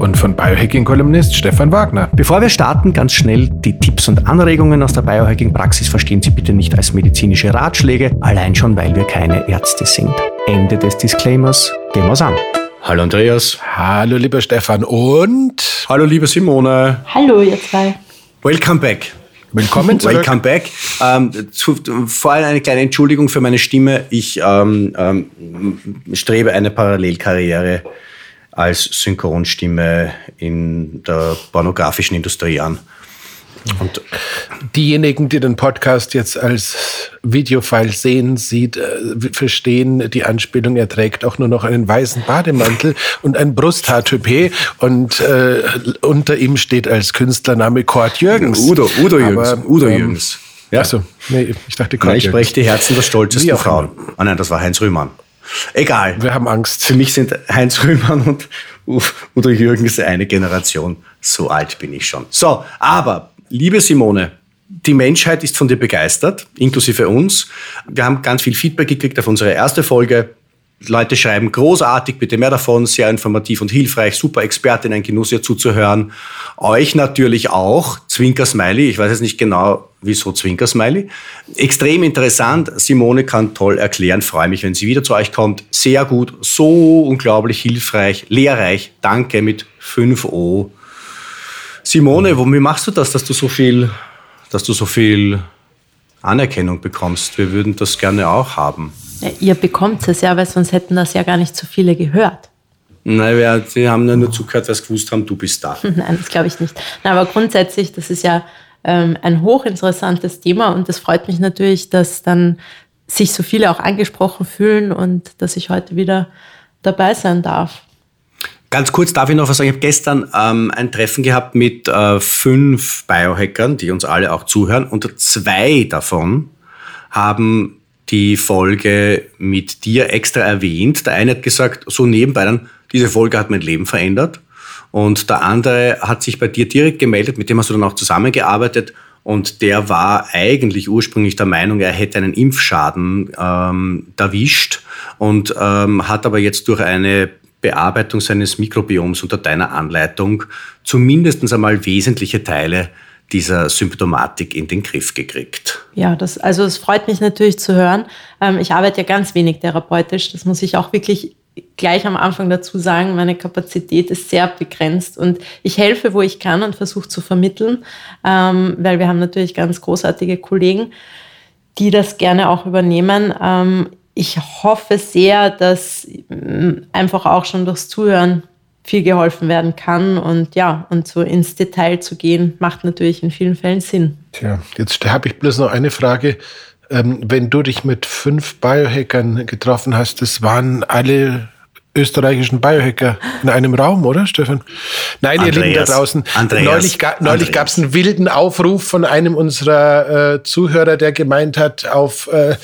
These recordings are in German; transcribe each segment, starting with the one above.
Und von Biohacking-Kolumnist Stefan Wagner. Bevor wir starten, ganz schnell die Tipps und Anregungen aus der Biohacking-Praxis verstehen Sie bitte nicht als medizinische Ratschläge, allein schon, weil wir keine Ärzte sind. Ende des Disclaimers. Gehen wir's an. Hallo Andreas. Hallo lieber Stefan und hallo liebe Simone. Hallo ihr zwei. Welcome back. Willkommen zurück. Welcome back. Ähm, zu, vor allem eine kleine Entschuldigung für meine Stimme. Ich ähm, ähm, strebe eine Parallelkarriere als Synchronstimme in der pornografischen Industrie an. Und diejenigen, die den Podcast jetzt als Videofile sehen, sieht, äh, verstehen die Anspielung. Er trägt auch nur noch einen weißen Bademantel und ein Brusthaartypé und äh, unter ihm steht als Künstlername Kurt Jürgens. Udo, Udo Jürgens. Aber, Udo ähm, Jürgens. Ja. Achso, nee, ich dachte Kurt Nein, ich spreche die Herzen der stolzesten Frauen. Ah nein, das war Heinz Rühmann. Egal. Wir haben Angst. Für mich sind Heinz Rühmann und Udo Jürgens eine Generation. So alt bin ich schon. So, aber Liebe Simone, die Menschheit ist von dir begeistert, inklusive uns. Wir haben ganz viel Feedback gekriegt auf unsere erste Folge. Leute schreiben großartig, bitte mehr davon, sehr informativ und hilfreich, super Expertin, ein Genuss ihr zuzuhören. Euch natürlich auch, Zwinker Smiley, ich weiß jetzt nicht genau, wieso Zwinker Smiley. Extrem interessant, Simone kann toll erklären, freue mich, wenn sie wieder zu euch kommt. Sehr gut, so unglaublich hilfreich, lehrreich, danke mit 5 O Simone, wie machst du das, dass du so viel, dass du so viel Anerkennung bekommst? Wir würden das gerne auch haben. Ja, ihr bekommt es ja, weil sonst hätten das ja gar nicht so viele gehört. Nein, wir, sie haben ja nur zugehört, weil sie gewusst haben, du bist da. Nein, das glaube ich nicht. Nein, aber grundsätzlich, das ist ja ähm, ein hochinteressantes Thema und es freut mich natürlich, dass dann sich so viele auch angesprochen fühlen und dass ich heute wieder dabei sein darf. Ganz kurz darf ich noch was sagen. Ich habe gestern ähm, ein Treffen gehabt mit äh, fünf Biohackern, die uns alle auch zuhören. Und zwei davon haben die Folge mit dir extra erwähnt. Der eine hat gesagt, so nebenbei dann, diese Folge hat mein Leben verändert. Und der andere hat sich bei dir direkt gemeldet, mit dem hast du dann auch zusammengearbeitet. Und der war eigentlich ursprünglich der Meinung, er hätte einen Impfschaden ähm, erwischt und ähm, hat aber jetzt durch eine Bearbeitung seines Mikrobioms unter deiner Anleitung zumindest einmal wesentliche Teile dieser Symptomatik in den Griff gekriegt. Ja, das, also es freut mich natürlich zu hören. Ähm, ich arbeite ja ganz wenig therapeutisch. Das muss ich auch wirklich gleich am Anfang dazu sagen. Meine Kapazität ist sehr begrenzt und ich helfe, wo ich kann und versuche zu vermitteln, ähm, weil wir haben natürlich ganz großartige Kollegen, die das gerne auch übernehmen. Ähm, ich hoffe sehr, dass einfach auch schon durchs Zuhören viel geholfen werden kann. Und ja, und so ins Detail zu gehen, macht natürlich in vielen Fällen Sinn. Tja, jetzt habe ich bloß noch eine Frage. Ähm, wenn du dich mit fünf Biohackern getroffen hast, das waren alle österreichischen Biohacker in einem Raum, oder Stefan? Nein, Andreas, ihr Lieben da draußen. Andreas, neulich ga, neulich gab es einen wilden Aufruf von einem unserer äh, Zuhörer, der gemeint hat, auf äh,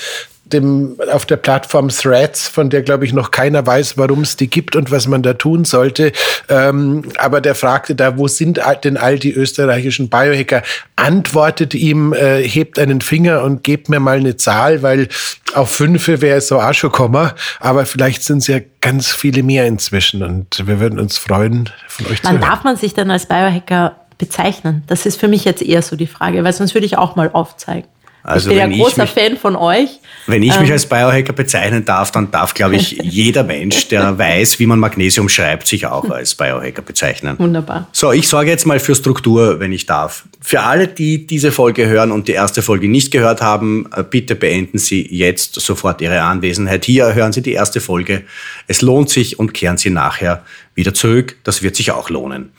dem, auf der Plattform Threads, von der, glaube ich, noch keiner weiß, warum es die gibt und was man da tun sollte. Ähm, aber der fragte da, wo sind denn all die österreichischen Biohacker? Antwortet ihm, äh, hebt einen Finger und gebt mir mal eine Zahl, weil auf fünf wäre es so auch schon kommen. Aber vielleicht sind es ja ganz viele mehr inzwischen und wir würden uns freuen, von euch Wann zu hören. darf man sich dann als Biohacker bezeichnen? Das ist für mich jetzt eher so die Frage, weil sonst würde ich auch mal aufzeigen. Also ich bin ja großer mich, Fan von euch. Wenn ich mich ähm, als Biohacker bezeichnen darf, dann darf, glaube ich, jeder Mensch, der weiß, wie man Magnesium schreibt, sich auch als Biohacker bezeichnen. Wunderbar. So, ich sorge jetzt mal für Struktur, wenn ich darf. Für alle, die diese Folge hören und die erste Folge nicht gehört haben, äh, bitte beenden Sie jetzt sofort Ihre Anwesenheit. Hier hören Sie die erste Folge. Es lohnt sich und kehren Sie nachher wieder zurück. Das wird sich auch lohnen.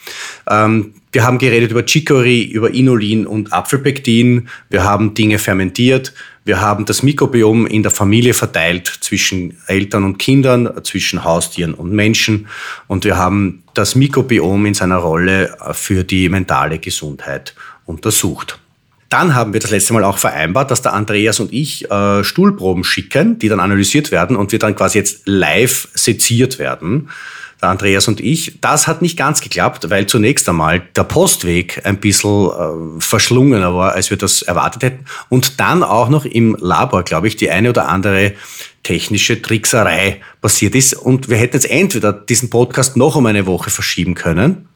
Ähm, wir haben geredet über Chicory, über Inulin und Apfelpektin. Wir haben Dinge fermentiert. Wir haben das Mikrobiom in der Familie verteilt zwischen Eltern und Kindern, zwischen Haustieren und Menschen. Und wir haben das Mikrobiom in seiner Rolle für die mentale Gesundheit untersucht. Dann haben wir das letzte Mal auch vereinbart, dass der Andreas und ich äh, Stuhlproben schicken, die dann analysiert werden und wir dann quasi jetzt live seziert werden der Andreas und ich. Das hat nicht ganz geklappt, weil zunächst einmal der Postweg ein bisschen äh, verschlungener war, als wir das erwartet hätten. Und dann auch noch im Labor, glaube ich, die eine oder andere technische Trickserei passiert ist. Und wir hätten jetzt entweder diesen Podcast noch um eine Woche verschieben können.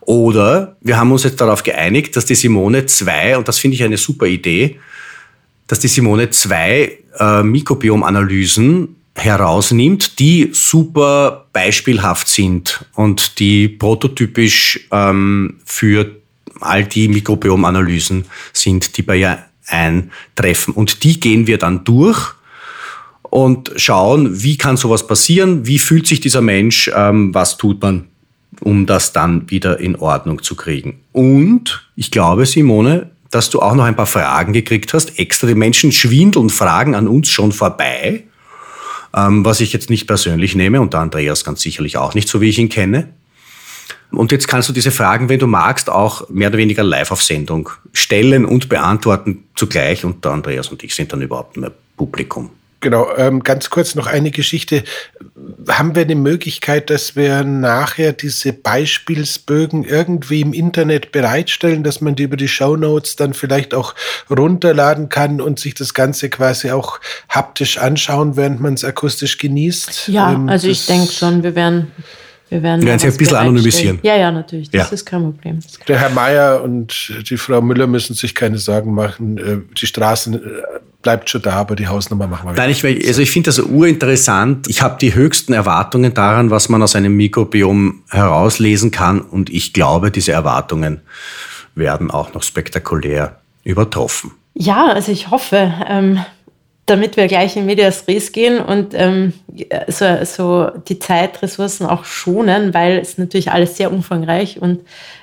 Oder wir haben uns jetzt darauf geeinigt, dass die Simone zwei, und das finde ich eine super Idee, dass die Simone zwei äh, Mikrobiomanalysen herausnimmt, die super beispielhaft sind und die prototypisch ähm, für all die Mikrobiomanalysen sind, die bei ihr eintreffen. Und die gehen wir dann durch und schauen, wie kann sowas passieren, wie fühlt sich dieser Mensch, ähm, was tut man, um das dann wieder in Ordnung zu kriegen. Und ich glaube, Simone, dass du auch noch ein paar Fragen gekriegt hast. Extra die Menschen schwindeln Fragen an uns schon vorbei ähm, was ich jetzt nicht persönlich nehme und der Andreas ganz sicherlich auch nicht, so wie ich ihn kenne. Und jetzt kannst du diese Fragen, wenn du magst, auch mehr oder weniger live auf Sendung stellen und beantworten zugleich und der Andreas und ich sind dann überhaupt mehr Publikum. Genau, ähm, ganz kurz noch eine Geschichte. Haben wir eine Möglichkeit, dass wir nachher diese Beispielsbögen irgendwie im Internet bereitstellen, dass man die über die Show Notes dann vielleicht auch runterladen kann und sich das Ganze quasi auch haptisch anschauen, während man es akustisch genießt? Ja, ähm, also ich denke schon, wir werden wir werden, wir werden sie ein bisschen anonymisieren. Ja, ja, natürlich. Das ja. ist kein Problem. Der Herr Mayer und die Frau Müller müssen sich keine Sorgen machen. Äh, die Straßen äh, bleibt schon da, aber die Hausnummer machen wir. Nein, ich, also ich finde das urinteressant. Ich habe die höchsten Erwartungen daran, was man aus einem Mikrobiom herauslesen kann. Und ich glaube, diese Erwartungen werden auch noch spektakulär übertroffen. Ja, also ich hoffe. Ähm damit wir gleich in Medias Res gehen und ähm, so, so die Zeitressourcen auch schonen, weil es natürlich alles sehr umfangreich und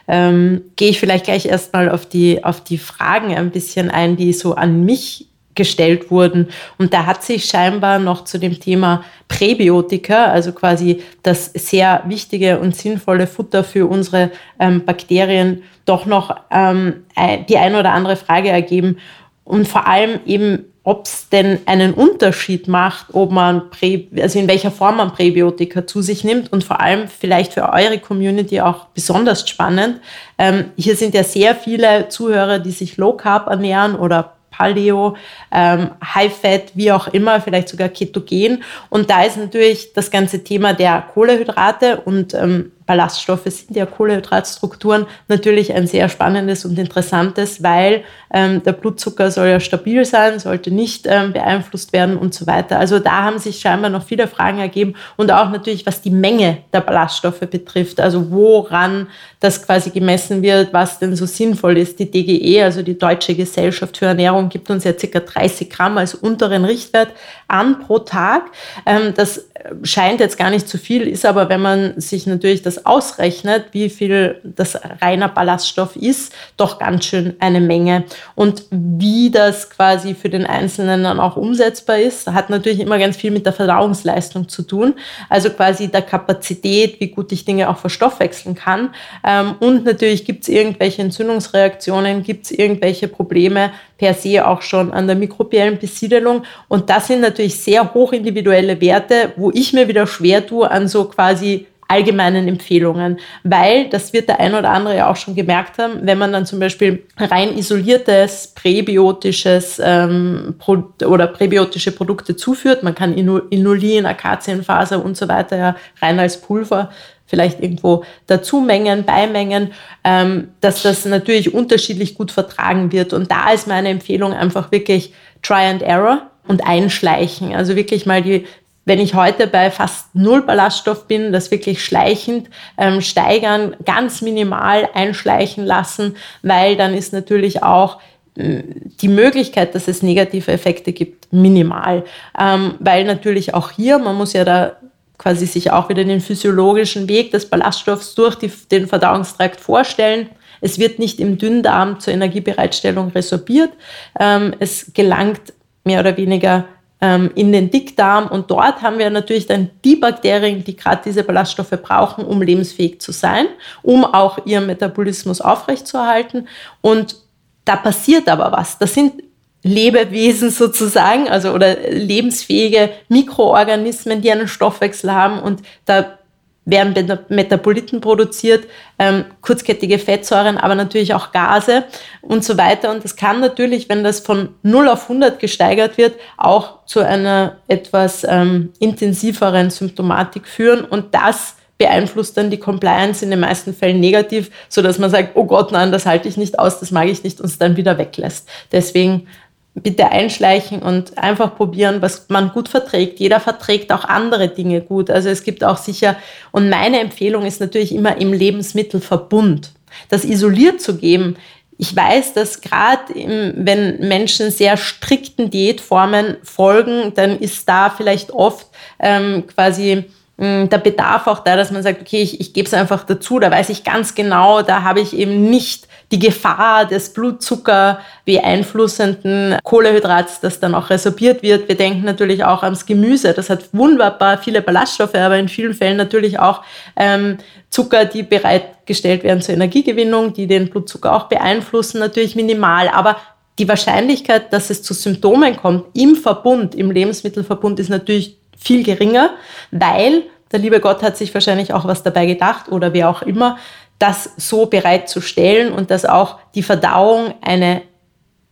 ähm, gehe ich vielleicht gleich erstmal auf die, auf die Fragen ein bisschen ein, die so an mich gestellt wurden. Und da hat sich scheinbar noch zu dem Thema Präbiotika, also quasi das sehr wichtige und sinnvolle Futter für unsere ähm, Bakterien, doch noch ähm, die eine oder andere Frage ergeben. Und vor allem eben, ob es denn einen Unterschied macht, ob man Prä, also in welcher Form man Präbiotika zu sich nimmt und vor allem vielleicht für eure Community auch besonders spannend. Ähm, hier sind ja sehr viele Zuhörer, die sich Low Carb ernähren oder Paleo, ähm, High Fat, wie auch immer, vielleicht sogar Ketogen. Und da ist natürlich das ganze Thema der Kohlehydrate und ähm, Ballaststoffe sind ja Kohlehydratstrukturen natürlich ein sehr spannendes und interessantes, weil ähm, der Blutzucker soll ja stabil sein, sollte nicht ähm, beeinflusst werden und so weiter. Also da haben sich scheinbar noch viele Fragen ergeben und auch natürlich, was die Menge der Ballaststoffe betrifft, also woran das quasi gemessen wird, was denn so sinnvoll ist. Die DGE, also die Deutsche Gesellschaft für Ernährung, gibt uns ja ca. 30 Gramm als unteren Richtwert an pro Tag. Ähm, das scheint jetzt gar nicht zu viel, ist aber, wenn man sich natürlich das ausrechnet, wie viel das reiner Ballaststoff ist, doch ganz schön eine Menge. Und wie das quasi für den Einzelnen dann auch umsetzbar ist, hat natürlich immer ganz viel mit der Verdauungsleistung zu tun. Also quasi der Kapazität, wie gut ich Dinge auch verstoffwechseln kann. Ähm, und natürlich gibt es irgendwelche Entzündungsreaktionen, gibt es irgendwelche Probleme per se auch schon an der mikrobiellen Besiedelung. Und das sind natürlich sehr hochindividuelle Werte, wo ich mir wieder schwer tue an so quasi allgemeinen Empfehlungen, weil das wird der ein oder andere ja auch schon gemerkt haben, wenn man dann zum Beispiel rein isoliertes präbiotisches ähm, Pro oder präbiotische Produkte zuführt, man kann Inulin, Akazienfaser und so weiter ja rein als Pulver vielleicht irgendwo dazu mengen, beimengen, ähm, dass das natürlich unterschiedlich gut vertragen wird. Und da ist meine Empfehlung einfach wirklich Try and Error und einschleichen. Also wirklich mal die wenn ich heute bei fast null Ballaststoff bin, das wirklich schleichend ähm, steigern, ganz minimal einschleichen lassen, weil dann ist natürlich auch äh, die Möglichkeit, dass es negative Effekte gibt, minimal. Ähm, weil natürlich auch hier, man muss ja da quasi sich auch wieder den physiologischen Weg des Ballaststoffs durch die, den Verdauungstrakt vorstellen. Es wird nicht im Dünndarm zur Energiebereitstellung resorbiert. Ähm, es gelangt mehr oder weniger ähm, in den Dickdarm. Und dort haben wir natürlich dann die Bakterien, die gerade diese Ballaststoffe brauchen, um lebensfähig zu sein, um auch ihren Metabolismus aufrechtzuerhalten. Und Da passiert aber was. Das sind Lebewesen sozusagen, also oder lebensfähige Mikroorganismen, die einen Stoffwechsel haben. Und da werden Metaboliten produziert, ähm, kurzkettige Fettsäuren, aber natürlich auch Gase und so weiter. Und das kann natürlich, wenn das von 0 auf 100 gesteigert wird, auch zu einer etwas ähm, intensiveren Symptomatik führen. Und das beeinflusst dann die Compliance in den meisten Fällen negativ, so dass man sagt, oh Gott, nein, das halte ich nicht aus, das mag ich nicht und es dann wieder weglässt. Deswegen bitte einschleichen und einfach probieren, was man gut verträgt. Jeder verträgt auch andere Dinge gut. Also es gibt auch sicher, und meine Empfehlung ist natürlich immer im Lebensmittelverbund. Das isoliert zu geben, ich weiß, dass gerade wenn Menschen sehr strikten Diätformen folgen, dann ist da vielleicht oft ähm, quasi hm, der Bedarf auch da, dass man sagt, okay, ich, ich gebe es einfach dazu, da weiß ich ganz genau, da habe ich eben nicht die Gefahr des Blutzucker beeinflussenden Kohlehydrats, das dann auch resorbiert wird. Wir denken natürlich auch ans Gemüse. Das hat wunderbar viele Ballaststoffe, aber in vielen Fällen natürlich auch ähm, Zucker, die bereitgestellt werden zur Energiegewinnung, die den Blutzucker auch beeinflussen, natürlich minimal. Aber die Wahrscheinlichkeit, dass es zu Symptomen kommt im Verbund, im Lebensmittelverbund, ist natürlich viel geringer, weil der liebe Gott hat sich wahrscheinlich auch was dabei gedacht oder wer auch immer, das so bereitzustellen und dass auch die Verdauung eine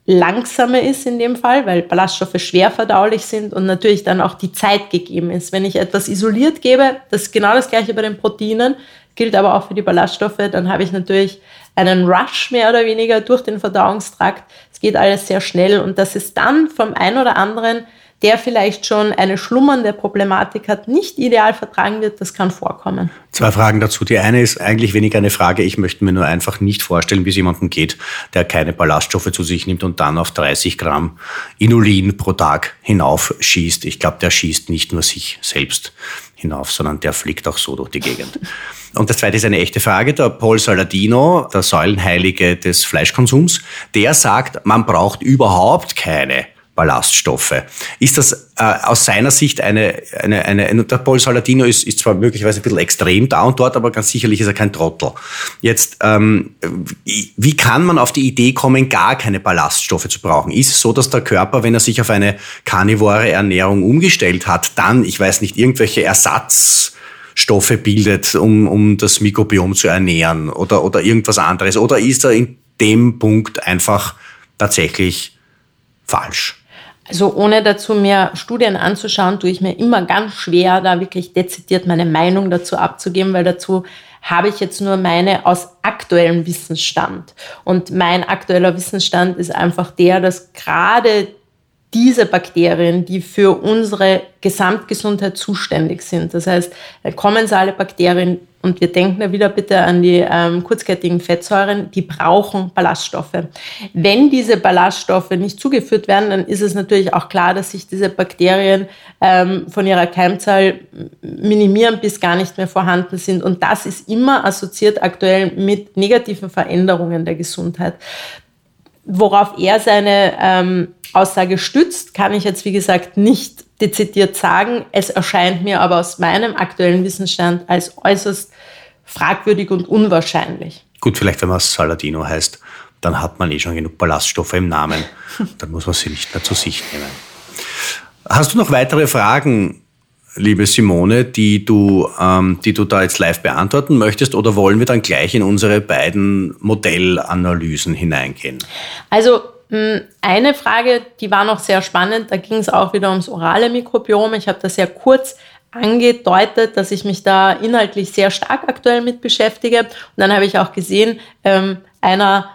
langsame ist in dem Fall, weil Ballaststoffe schwer verdaulich sind und natürlich dann auch die Zeit gegeben ist. Wenn ich etwas isoliert gebe, das ist genau das gleiche bei den Proteinen, gilt aber auch für die Ballaststoffe, dann habe ich natürlich einen Rush mehr oder weniger durch den Verdauungstrakt. Es geht alles sehr schnell und dass es dann vom einen oder anderen der vielleicht schon eine schlummernde Problematik hat, nicht ideal vertragen wird, das kann vorkommen. Zwei Fragen dazu. Die eine ist eigentlich weniger eine Frage. Ich möchte mir nur einfach nicht vorstellen, wie es jemandem geht, der keine Ballaststoffe zu sich nimmt und dann auf 30 Gramm Inulin pro Tag hinaufschießt. Ich glaube, der schießt nicht nur sich selbst hinauf, sondern der fliegt auch so durch die Gegend. Und das zweite ist eine echte Frage. Der Paul Saladino, der Säulenheilige des Fleischkonsums, der sagt, man braucht überhaupt keine Ballaststoffe. Ist das äh, aus seiner Sicht eine, eine, eine, der Paul Saladino ist, ist zwar möglicherweise ein bisschen extrem da und dort, aber ganz sicherlich ist er kein Trottel. Jetzt, ähm, wie kann man auf die Idee kommen, gar keine Ballaststoffe zu brauchen? Ist es so, dass der Körper, wenn er sich auf eine karnivore Ernährung umgestellt hat, dann, ich weiß nicht, irgendwelche Ersatzstoffe bildet, um, um das Mikrobiom zu ernähren oder, oder irgendwas anderes? Oder ist er in dem Punkt einfach tatsächlich falsch? Also ohne dazu mir Studien anzuschauen, tue ich mir immer ganz schwer, da wirklich dezidiert meine Meinung dazu abzugeben, weil dazu habe ich jetzt nur meine aus aktuellem Wissensstand. Und mein aktueller Wissensstand ist einfach der, dass gerade diese Bakterien, die für unsere Gesamtgesundheit zuständig sind. Das heißt, kommensale Bakterien, und wir denken da wieder bitte an die ähm, kurzkettigen Fettsäuren, die brauchen Ballaststoffe. Wenn diese Ballaststoffe nicht zugeführt werden, dann ist es natürlich auch klar, dass sich diese Bakterien ähm, von ihrer Keimzahl minimieren, bis gar nicht mehr vorhanden sind. Und das ist immer assoziiert aktuell mit negativen Veränderungen der Gesundheit. Worauf er seine ähm, Aussage stützt, kann ich jetzt, wie gesagt, nicht dezidiert sagen. Es erscheint mir aber aus meinem aktuellen Wissensstand als äußerst fragwürdig und unwahrscheinlich. Gut, vielleicht wenn man Saladino heißt, dann hat man eh schon genug Ballaststoffe im Namen. Dann muss man sie nicht mehr zu sich nehmen. Hast du noch weitere Fragen, liebe Simone, die du, ähm, die du da jetzt live beantworten möchtest, oder wollen wir dann gleich in unsere beiden Modellanalysen hineingehen? Also hm, eine Frage, die war noch sehr spannend, da ging es auch wieder ums orale Mikrobiom. Ich habe das sehr kurz angedeutet, dass ich mich da inhaltlich sehr stark aktuell mit beschäftige. Und dann habe ich auch gesehen, ähm, einer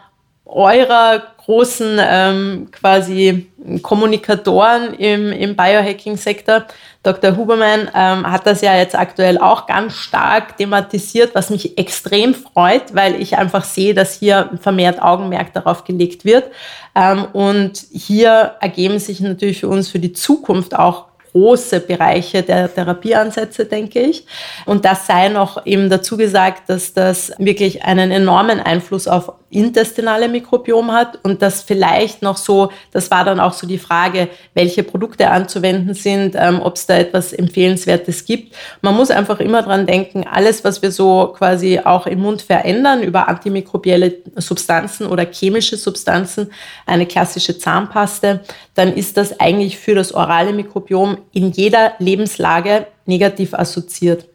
eurer großen ähm, quasi Kommunikatoren im, im Biohacking-Sektor, Dr. Huberman, ähm, hat das ja jetzt aktuell auch ganz stark thematisiert, was mich extrem freut, weil ich einfach sehe, dass hier vermehrt Augenmerk darauf gelegt wird. Ähm, und hier ergeben sich natürlich für uns für die Zukunft auch große Bereiche der Therapieansätze, denke ich. Und das sei noch eben dazu gesagt, dass das wirklich einen enormen Einfluss auf intestinale Mikrobiom hat und das vielleicht noch so, das war dann auch so die Frage, welche Produkte anzuwenden sind, ähm, ob es da etwas Empfehlenswertes gibt. Man muss einfach immer dran denken, alles, was wir so quasi auch im Mund verändern über antimikrobielle Substanzen oder chemische Substanzen, eine klassische Zahnpaste, dann ist das eigentlich für das orale Mikrobiom in jeder Lebenslage negativ assoziiert.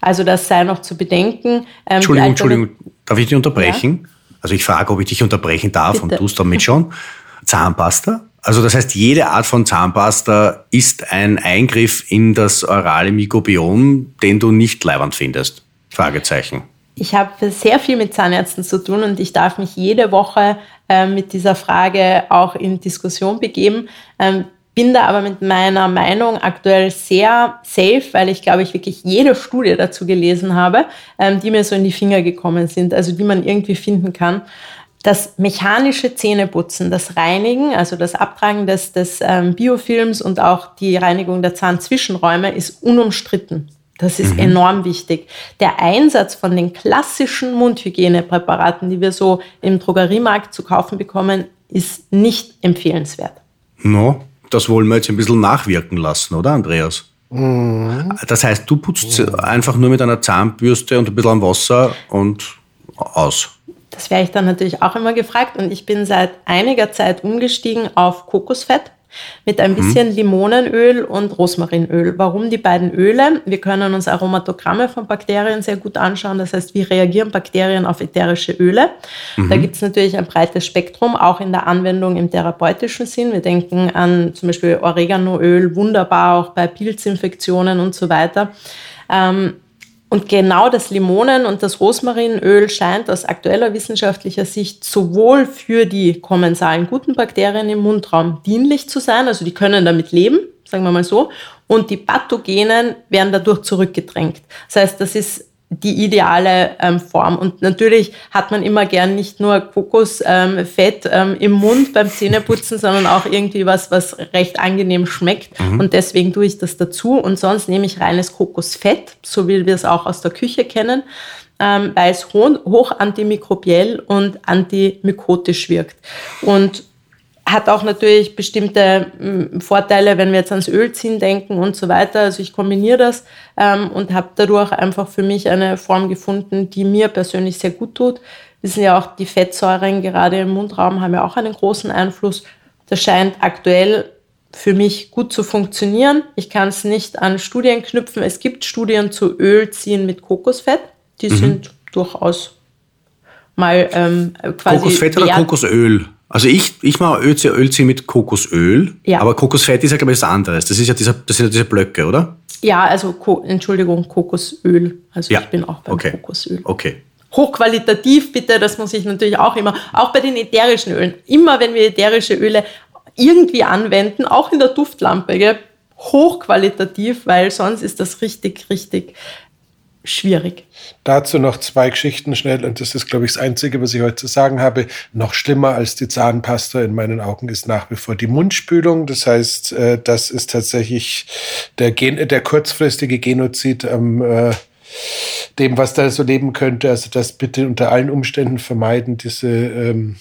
Also das sei noch zu bedenken. Ähm, Entschuldigung, Entschuldigung, darf ich dich unterbrechen? Ja? Also ich frage, ob ich dich unterbrechen darf Bitte. und tust damit schon. Zahnpasta? Also das heißt, jede Art von Zahnpasta ist ein Eingriff in das orale Mikrobiom, den du nicht leibend findest? Fragezeichen. Ich habe sehr viel mit Zahnärzten zu tun und ich darf mich jede Woche äh, mit dieser Frage auch in Diskussion begeben. Ähm, bin da aber mit meiner Meinung aktuell sehr safe, weil ich glaube ich wirklich jede Studie dazu gelesen habe, ähm, die mir so in die Finger gekommen sind, also die man irgendwie finden kann. Das mechanische Zähneputzen, das Reinigen, also das Abtragen des, des ähm, Biofilms und auch die Reinigung der Zahnzwischenräume ist unumstritten. Das ist mhm. enorm wichtig. Der Einsatz von den klassischen Mundhygienepräparaten, die wir so im Drogeriemarkt zu kaufen bekommen, ist nicht empfehlenswert. No, das wollen wir jetzt ein bisschen nachwirken lassen, oder Andreas? Mhm. Das heißt, du putzt mhm. einfach nur mit einer Zahnbürste und ein bisschen Wasser und aus. Das wäre ich dann natürlich auch immer gefragt und ich bin seit einiger Zeit umgestiegen auf Kokosfett mit ein mhm. bisschen. Limonenöl und Rosmarinöl. Warum die beiden Öle? Wir können uns Aromatogramme von Bakterien sehr gut anschauen. Das heißt, wie reagieren Bakterien auf ätherische Öle? Mhm. Da gibt es natürlich ein breites Spektrum, auch in der Anwendung im therapeutischen Sinn. Wir denken an zum Beispiel Oreganoöl, wunderbar auch bei Pilzinfektionen und so weiter. Ähm, und genau das Limonen- und das Rosmarinöl scheint aus aktueller wissenschaftlicher Sicht sowohl für die kommensalen guten Bakterien im Mundraum dienlich zu sein, also die können damit leben, sagen wir mal so, und die Pathogenen werden dadurch zurückgedrängt. Das heißt, das ist die ideale ähm, Form. Und natürlich hat man immer gern nicht nur Kokosfett ähm, ähm, im Mund beim Zähneputzen, sondern auch irgendwie was, was recht angenehm schmeckt. Mhm. Und deswegen tue ich das dazu. Und sonst nehme ich reines Kokosfett, so wie wir es auch aus der Küche kennen, ähm, weil es hoch, hoch antimikrobiell und antimykotisch wirkt. Und hat auch natürlich bestimmte hm, Vorteile, wenn wir jetzt ans Ölziehen denken und so weiter. Also ich kombiniere das ähm, und habe dadurch einfach für mich eine Form gefunden, die mir persönlich sehr gut tut. Wissen ja auch, die Fettsäuren gerade im Mundraum haben ja auch einen großen Einfluss. Das scheint aktuell für mich gut zu funktionieren. Ich kann es nicht an Studien knüpfen. Es gibt Studien zu Ölziehen mit Kokosfett. Die mhm. sind durchaus mal ähm, quasi. Kokosfett oder Kokosöl? Also ich, ich mache Ölzi mit Kokosöl, ja. aber Kokosfett ist ja, glaube ich, was anderes. Das, ist ja dieser, das sind ja diese Blöcke, oder? Ja, also, Ko Entschuldigung, Kokosöl. Also ja. ich bin auch beim okay. Kokosöl. Okay. Hochqualitativ, bitte, das muss ich natürlich auch immer, auch bei den ätherischen Ölen. Immer wenn wir ätherische Öle irgendwie anwenden, auch in der Duftlampe, gell? hochqualitativ, weil sonst ist das richtig, richtig schwierig. Dazu noch zwei Geschichten schnell und das ist, glaube ich, das Einzige, was ich heute zu sagen habe. Noch schlimmer als die Zahnpasta in meinen Augen ist nach wie vor die Mundspülung. Das heißt, äh, das ist tatsächlich der, Gen der kurzfristige Genozid am äh, dem, was da so leben könnte. Also das bitte unter allen Umständen vermeiden, diese ähm,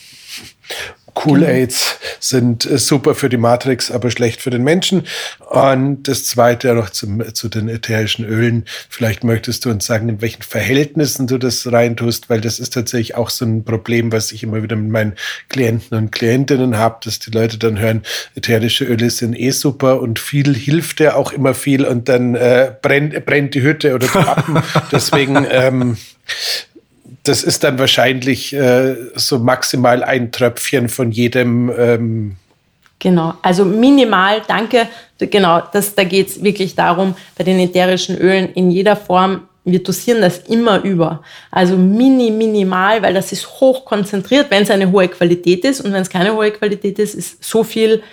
Kool-Aids sind äh, super für die Matrix, aber schlecht für den Menschen. Und das Zweite noch zum, zu den ätherischen Ölen. Vielleicht möchtest du uns sagen, in welchen Verhältnissen du das reintust, weil das ist tatsächlich auch so ein Problem, was ich immer wieder mit meinen Klienten und Klientinnen habe, dass die Leute dann hören, ätherische Öle sind eh super und viel hilft ja auch immer viel und dann äh, brennt, brennt die Hütte oder die Wappen. Deswegen ähm, das ist dann wahrscheinlich äh, so maximal ein Tröpfchen von jedem. Ähm genau, also minimal, danke. Genau, das, da geht es wirklich darum, bei den ätherischen Ölen in jeder Form, wir dosieren das immer über. Also mini, minimal, weil das ist hoch konzentriert, wenn es eine hohe Qualität ist. Und wenn es keine hohe Qualität ist, ist so viel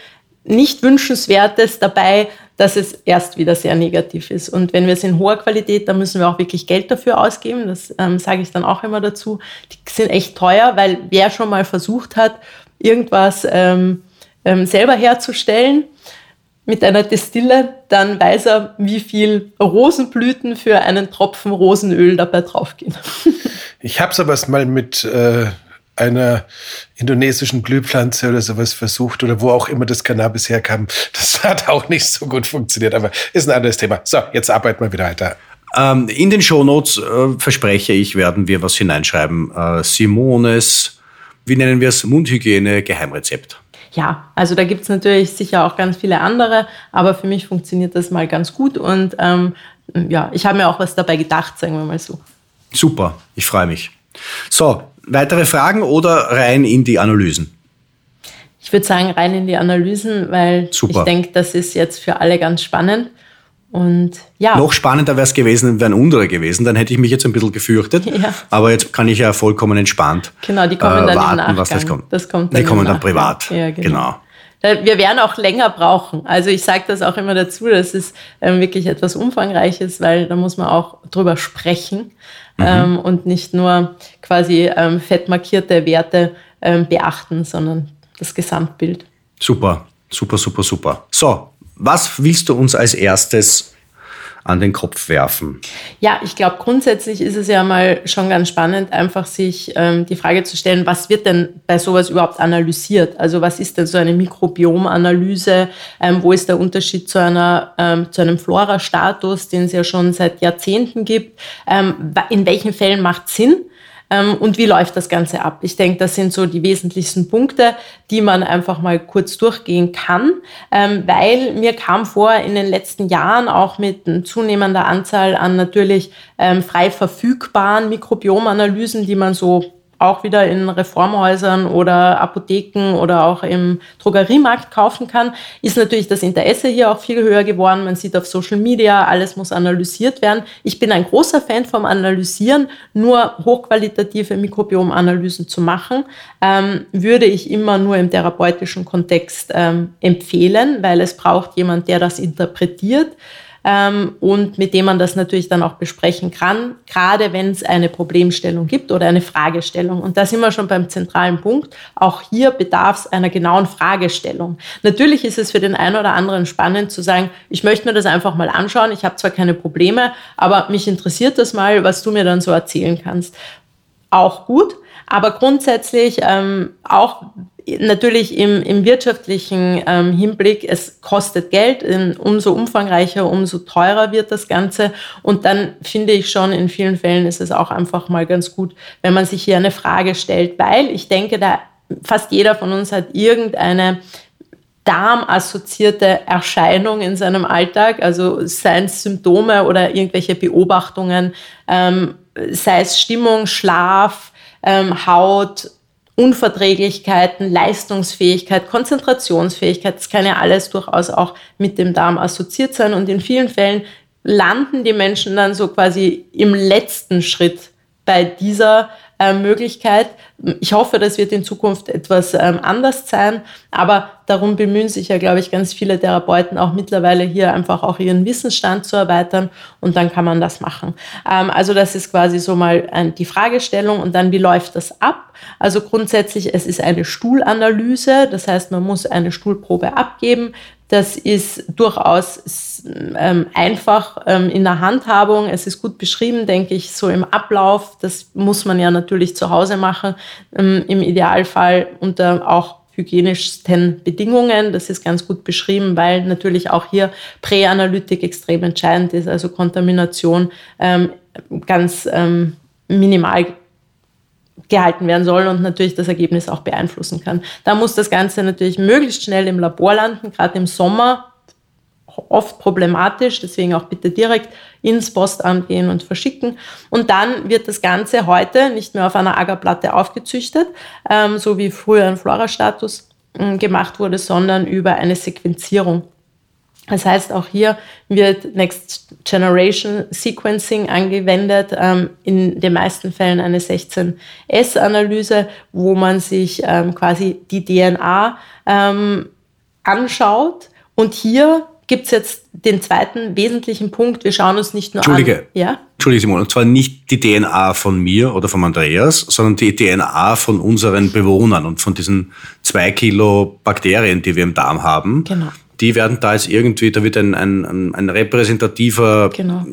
nicht wünschenswertes dabei, dass es erst wieder sehr negativ ist. Und wenn wir es in hoher Qualität, dann müssen wir auch wirklich Geld dafür ausgeben. Das ähm, sage ich dann auch immer dazu. Die sind echt teuer, weil wer schon mal versucht hat, irgendwas ähm, ähm, selber herzustellen mit einer Destille, dann weiß er, wie viel Rosenblüten für einen Tropfen Rosenöl dabei draufgehen. ich habe sowas mal mit äh, einer indonesischen Blühpflanze oder sowas versucht oder wo auch immer das Cannabis herkam. Das hat auch nicht so gut funktioniert, aber ist ein anderes Thema. So, jetzt arbeiten wir wieder weiter. Ähm, in den Shownotes äh, verspreche ich, werden wir was hineinschreiben. Äh, Simones, wie nennen wir es, Mundhygiene, Geheimrezept. Ja, also da gibt es natürlich sicher auch ganz viele andere, aber für mich funktioniert das mal ganz gut und ähm, ja, ich habe mir auch was dabei gedacht, sagen wir mal so. Super, ich freue mich. So, weitere Fragen oder rein in die Analysen? Ich würde sagen, rein in die Analysen, weil Super. ich denke, das ist jetzt für alle ganz spannend. Und ja. Noch spannender wäre es gewesen, wären unsere gewesen. Dann hätte ich mich jetzt ein bisschen gefürchtet. Ja. Aber jetzt kann ich ja vollkommen entspannt. Genau, die kommen äh, dann warten, im Nachgang. Was das kommt. Das kommt dann die kommen dann privat. Ja, genau. genau. Wir werden auch länger brauchen. Also ich sage das auch immer dazu, das ist ähm, wirklich etwas Umfangreiches, weil da muss man auch drüber sprechen mhm. ähm, und nicht nur quasi ähm, fett markierte Werte ähm, beachten, sondern das Gesamtbild. Super, super, super, super. So, was willst du uns als erstes an den Kopf werfen? Ja, ich glaube, grundsätzlich ist es ja mal schon ganz spannend, einfach sich ähm, die Frage zu stellen, was wird denn bei sowas überhaupt analysiert? Also was ist denn so eine Mikrobiomanalyse? Ähm, wo ist der Unterschied zu, einer, ähm, zu einem Flora-Status, den es ja schon seit Jahrzehnten gibt? Ähm, in welchen Fällen macht Sinn? Ähm, und wie läuft das Ganze ab? Ich denke, das sind so die wesentlichsten Punkte, die man einfach mal kurz durchgehen kann, ähm, weil mir kam vor, in den letzten Jahren auch mit zunehmender Anzahl an natürlich ähm, frei verfügbaren Mikrobiomanalysen, die man so auch wieder in Reformhäusern oder Apotheken oder auch im Drogeriemarkt kaufen kann, ist natürlich das Interesse hier auch viel höher geworden. Man sieht auf Social Media, alles muss analysiert werden. Ich bin ein großer Fan vom Analysieren, nur hochqualitative Mikrobiomanalysen zu machen, ähm, würde ich immer nur im therapeutischen Kontext ähm, empfehlen, weil es braucht jemand, der das interpretiert ähm, und mit dem man das natürlich dann auch besprechen kann, gerade wenn es eine Problemstellung gibt oder eine Fragestellung. Und da sind wir schon beim zentralen Punkt. Auch hier bedarf es einer genauen Fragestellung. Natürlich ist es für den einen oder anderen spannend zu sagen, ich möchte mir das einfach mal anschauen. Ich habe zwar keine Probleme, aber mich interessiert das mal, was du mir dann so erzählen kannst. Auch gut. Aber grundsätzlich ähm, auch natürlich im, im wirtschaftlichen ähm, Hinblick, es kostet Geld, umso umfangreicher, umso teurer wird das Ganze. Und dann finde ich schon, in vielen Fällen ist es auch einfach mal ganz gut, wenn man sich hier eine Frage stellt, weil ich denke, da fast jeder von uns hat irgendeine darmassoziierte Erscheinung in seinem Alltag, also seien es Symptome oder irgendwelche Beobachtungen, ähm, sei es Stimmung, Schlaf, ähm, Haut, Unverträglichkeiten, Leistungsfähigkeit, Konzentrationsfähigkeit, das kann ja alles durchaus auch mit dem Darm assoziiert sein. Und in vielen Fällen landen die Menschen dann so quasi im letzten Schritt bei dieser äh, Möglichkeit. Ich hoffe, das wird in Zukunft etwas ähm, anders sein, aber darum bemühen sich ja, glaube ich, ganz viele Therapeuten auch mittlerweile hier einfach auch ihren Wissensstand zu erweitern und dann kann man das machen. Ähm, also das ist quasi so mal äh, die Fragestellung und dann, wie läuft das ab? Also grundsätzlich, es ist eine Stuhlanalyse, das heißt, man muss eine Stuhlprobe abgeben. Das ist durchaus ähm, einfach ähm, in der Handhabung. Es ist gut beschrieben, denke ich, so im Ablauf. Das muss man ja natürlich zu Hause machen. Ähm, Im Idealfall unter auch hygienischsten Bedingungen. Das ist ganz gut beschrieben, weil natürlich auch hier Präanalytik extrem entscheidend ist, also Kontamination ähm, ganz ähm, minimal gehalten werden soll und natürlich das Ergebnis auch beeinflussen kann. Da muss das Ganze natürlich möglichst schnell im Labor landen, gerade im Sommer oft problematisch, deswegen auch bitte direkt ins Postamt gehen und verschicken. Und dann wird das Ganze heute nicht mehr auf einer Agerplatte aufgezüchtet, ähm, so wie früher ein Flora-Status äh, gemacht wurde, sondern über eine Sequenzierung. Das heißt, auch hier wird Next Generation Sequencing angewendet, ähm, in den meisten Fällen eine 16S-Analyse, wo man sich ähm, quasi die DNA ähm, anschaut. Und hier gibt es jetzt den zweiten wesentlichen Punkt. Wir schauen uns nicht nur Entschuldige. an. Ja? Entschuldige, Simon. Und zwar nicht die DNA von mir oder von Andreas, sondern die DNA von unseren Bewohnern und von diesen zwei Kilo Bakterien, die wir im Darm haben. Genau die werden da jetzt irgendwie, da wird ein, ein, ein repräsentativer genau.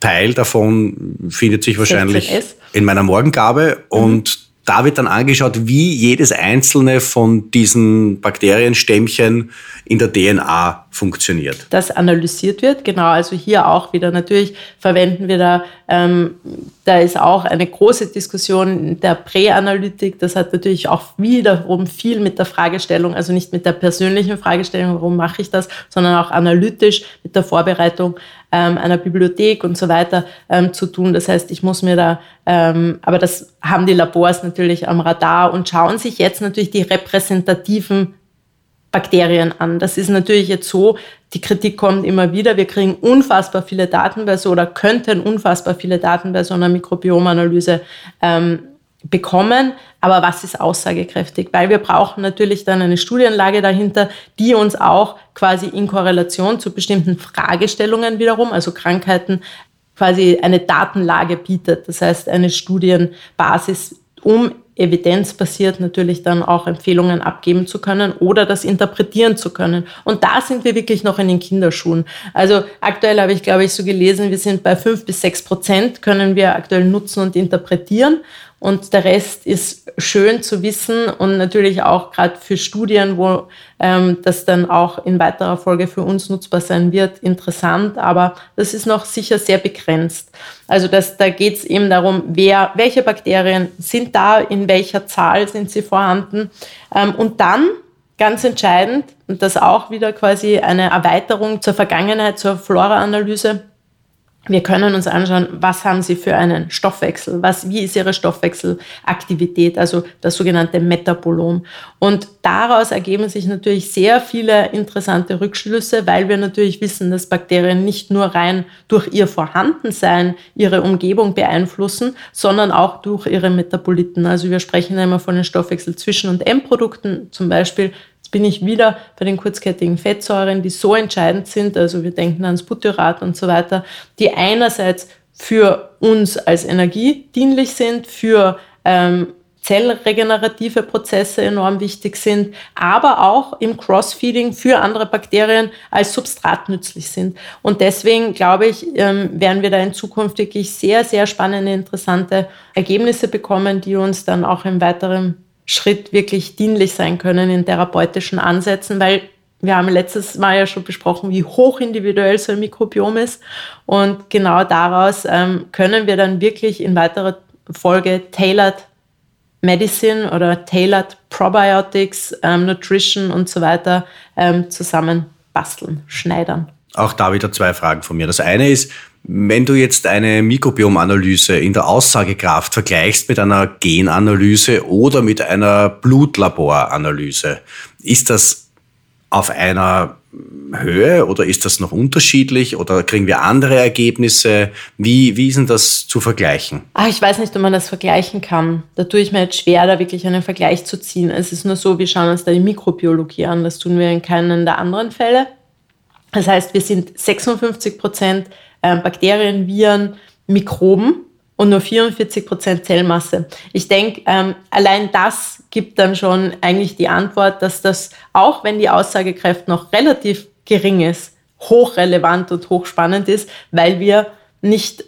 Teil davon findet sich wahrscheinlich 16S. in meiner Morgengabe mhm. und da wird dann angeschaut, wie jedes einzelne von diesen Bakterienstämmchen in der DNA funktioniert. Das analysiert wird, genau. Also hier auch wieder natürlich verwenden wir da, ähm, da ist auch eine große Diskussion der Präanalytik. Das hat natürlich auch wiederum viel mit der Fragestellung, also nicht mit der persönlichen Fragestellung, warum mache ich das, sondern auch analytisch mit der Vorbereitung ähm, einer Bibliothek und so weiter ähm, zu tun. Das heißt, ich muss mir da, ähm, aber das haben die Labors natürlich am Radar und schauen sich jetzt natürlich die repräsentativen Bakterien an. Das ist natürlich jetzt so, die Kritik kommt immer wieder, wir kriegen unfassbar viele Daten bei so oder könnten unfassbar viele Daten bei so einer Mikrobiomanalyse ähm, bekommen, aber was ist aussagekräftig? Weil wir brauchen natürlich dann eine Studienlage dahinter, die uns auch quasi in Korrelation zu bestimmten Fragestellungen wiederum, also Krankheiten, quasi eine Datenlage bietet. Das heißt, eine Studienbasis, um evidenzbasiert natürlich dann auch Empfehlungen abgeben zu können oder das interpretieren zu können. Und da sind wir wirklich noch in den Kinderschuhen. Also aktuell habe ich, glaube ich, so gelesen, wir sind bei fünf bis sechs Prozent können wir aktuell nutzen und interpretieren. Und der Rest ist schön zu wissen und natürlich auch gerade für Studien, wo ähm, das dann auch in weiterer Folge für uns nutzbar sein wird, interessant. Aber das ist noch sicher sehr begrenzt. Also das, da geht es eben darum, wer, welche Bakterien sind da, in welcher Zahl sind sie vorhanden. Ähm, und dann ganz entscheidend, und das auch wieder quasi eine Erweiterung zur Vergangenheit, zur Flora-Analyse, wir können uns anschauen, was haben sie für einen Stoffwechsel, was, wie ist ihre Stoffwechselaktivität, also das sogenannte Metabolom. Und daraus ergeben sich natürlich sehr viele interessante Rückschlüsse, weil wir natürlich wissen, dass Bakterien nicht nur rein durch ihr Vorhandensein ihre Umgebung beeinflussen, sondern auch durch ihre Metaboliten. Also wir sprechen immer von den Stoffwechsel zwischen und Endprodukten, zum Beispiel bin ich wieder bei den kurzkettigen Fettsäuren, die so entscheidend sind, also wir denken ans Butyrat und so weiter, die einerseits für uns als Energie dienlich sind, für ähm, zellregenerative Prozesse enorm wichtig sind, aber auch im Crossfeeding für andere Bakterien als Substrat nützlich sind. Und deswegen glaube ich, ähm, werden wir da in Zukunft wirklich sehr, sehr spannende, interessante Ergebnisse bekommen, die uns dann auch im weiteren Schritt wirklich dienlich sein können in therapeutischen Ansätzen, weil wir haben letztes Mal ja schon besprochen, wie hoch individuell so ein Mikrobiom ist. Und genau daraus ähm, können wir dann wirklich in weiterer Folge Tailored Medicine oder Tailored Probiotics, ähm, Nutrition und so weiter ähm, zusammen basteln, schneidern. Auch da wieder zwei Fragen von mir. Das eine ist, wenn du jetzt eine Mikrobiomanalyse in der Aussagekraft vergleichst mit einer Genanalyse oder mit einer Blutlaboranalyse, ist das auf einer Höhe oder ist das noch unterschiedlich oder kriegen wir andere Ergebnisse? Wie, wie ist denn das zu vergleichen? Ach, ich weiß nicht, ob man das vergleichen kann. Da tue ich mir jetzt schwer, da wirklich einen Vergleich zu ziehen. Es ist nur so, wir schauen uns da die Mikrobiologie an. Das tun wir in keinen der anderen Fälle. Das heißt, wir sind 56 Prozent äh, Bakterien, Viren, Mikroben und nur 44 Prozent Zellmasse. Ich denke, ähm, allein das gibt dann schon eigentlich die Antwort, dass das, auch wenn die Aussagekraft noch relativ gering ist, hochrelevant und hochspannend ist, weil wir nicht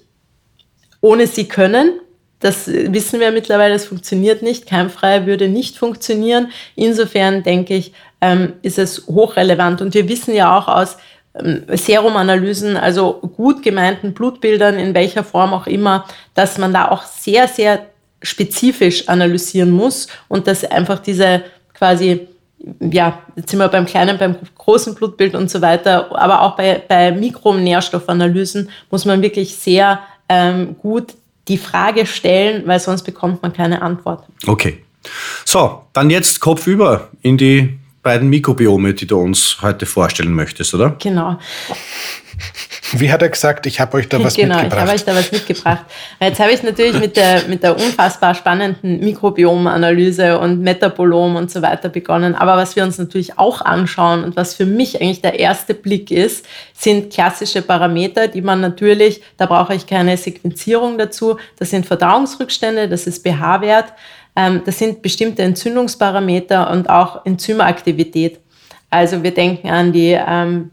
ohne sie können. Das wissen wir mittlerweile, es funktioniert nicht. Keimfrei würde nicht funktionieren. Insofern denke ich, ähm, ist es hochrelevant. Und wir wissen ja auch aus ähm, Serumanalysen, also gut gemeinten Blutbildern in welcher Form auch immer, dass man da auch sehr, sehr spezifisch analysieren muss und dass einfach diese quasi, ja, jetzt sind wir beim kleinen, beim großen Blutbild und so weiter, aber auch bei, bei Mikronährstoffanalysen muss man wirklich sehr ähm, gut die Frage stellen, weil sonst bekommt man keine Antwort. Okay. So, dann jetzt Kopf über in die beiden Mikrobiome, die du uns heute vorstellen möchtest, oder? Genau. Wie hat er gesagt, ich habe euch da was genau, mitgebracht? Genau, ich habe euch da was mitgebracht. Jetzt habe ich natürlich mit der, mit der unfassbar spannenden Mikrobiomanalyse und Metabolom und so weiter begonnen. Aber was wir uns natürlich auch anschauen und was für mich eigentlich der erste Blick ist, sind klassische Parameter, die man natürlich, da brauche ich keine Sequenzierung dazu, das sind Verdauungsrückstände, das ist pH-Wert, das sind bestimmte Entzündungsparameter und auch Enzymaktivität. Also wir denken an die ähm,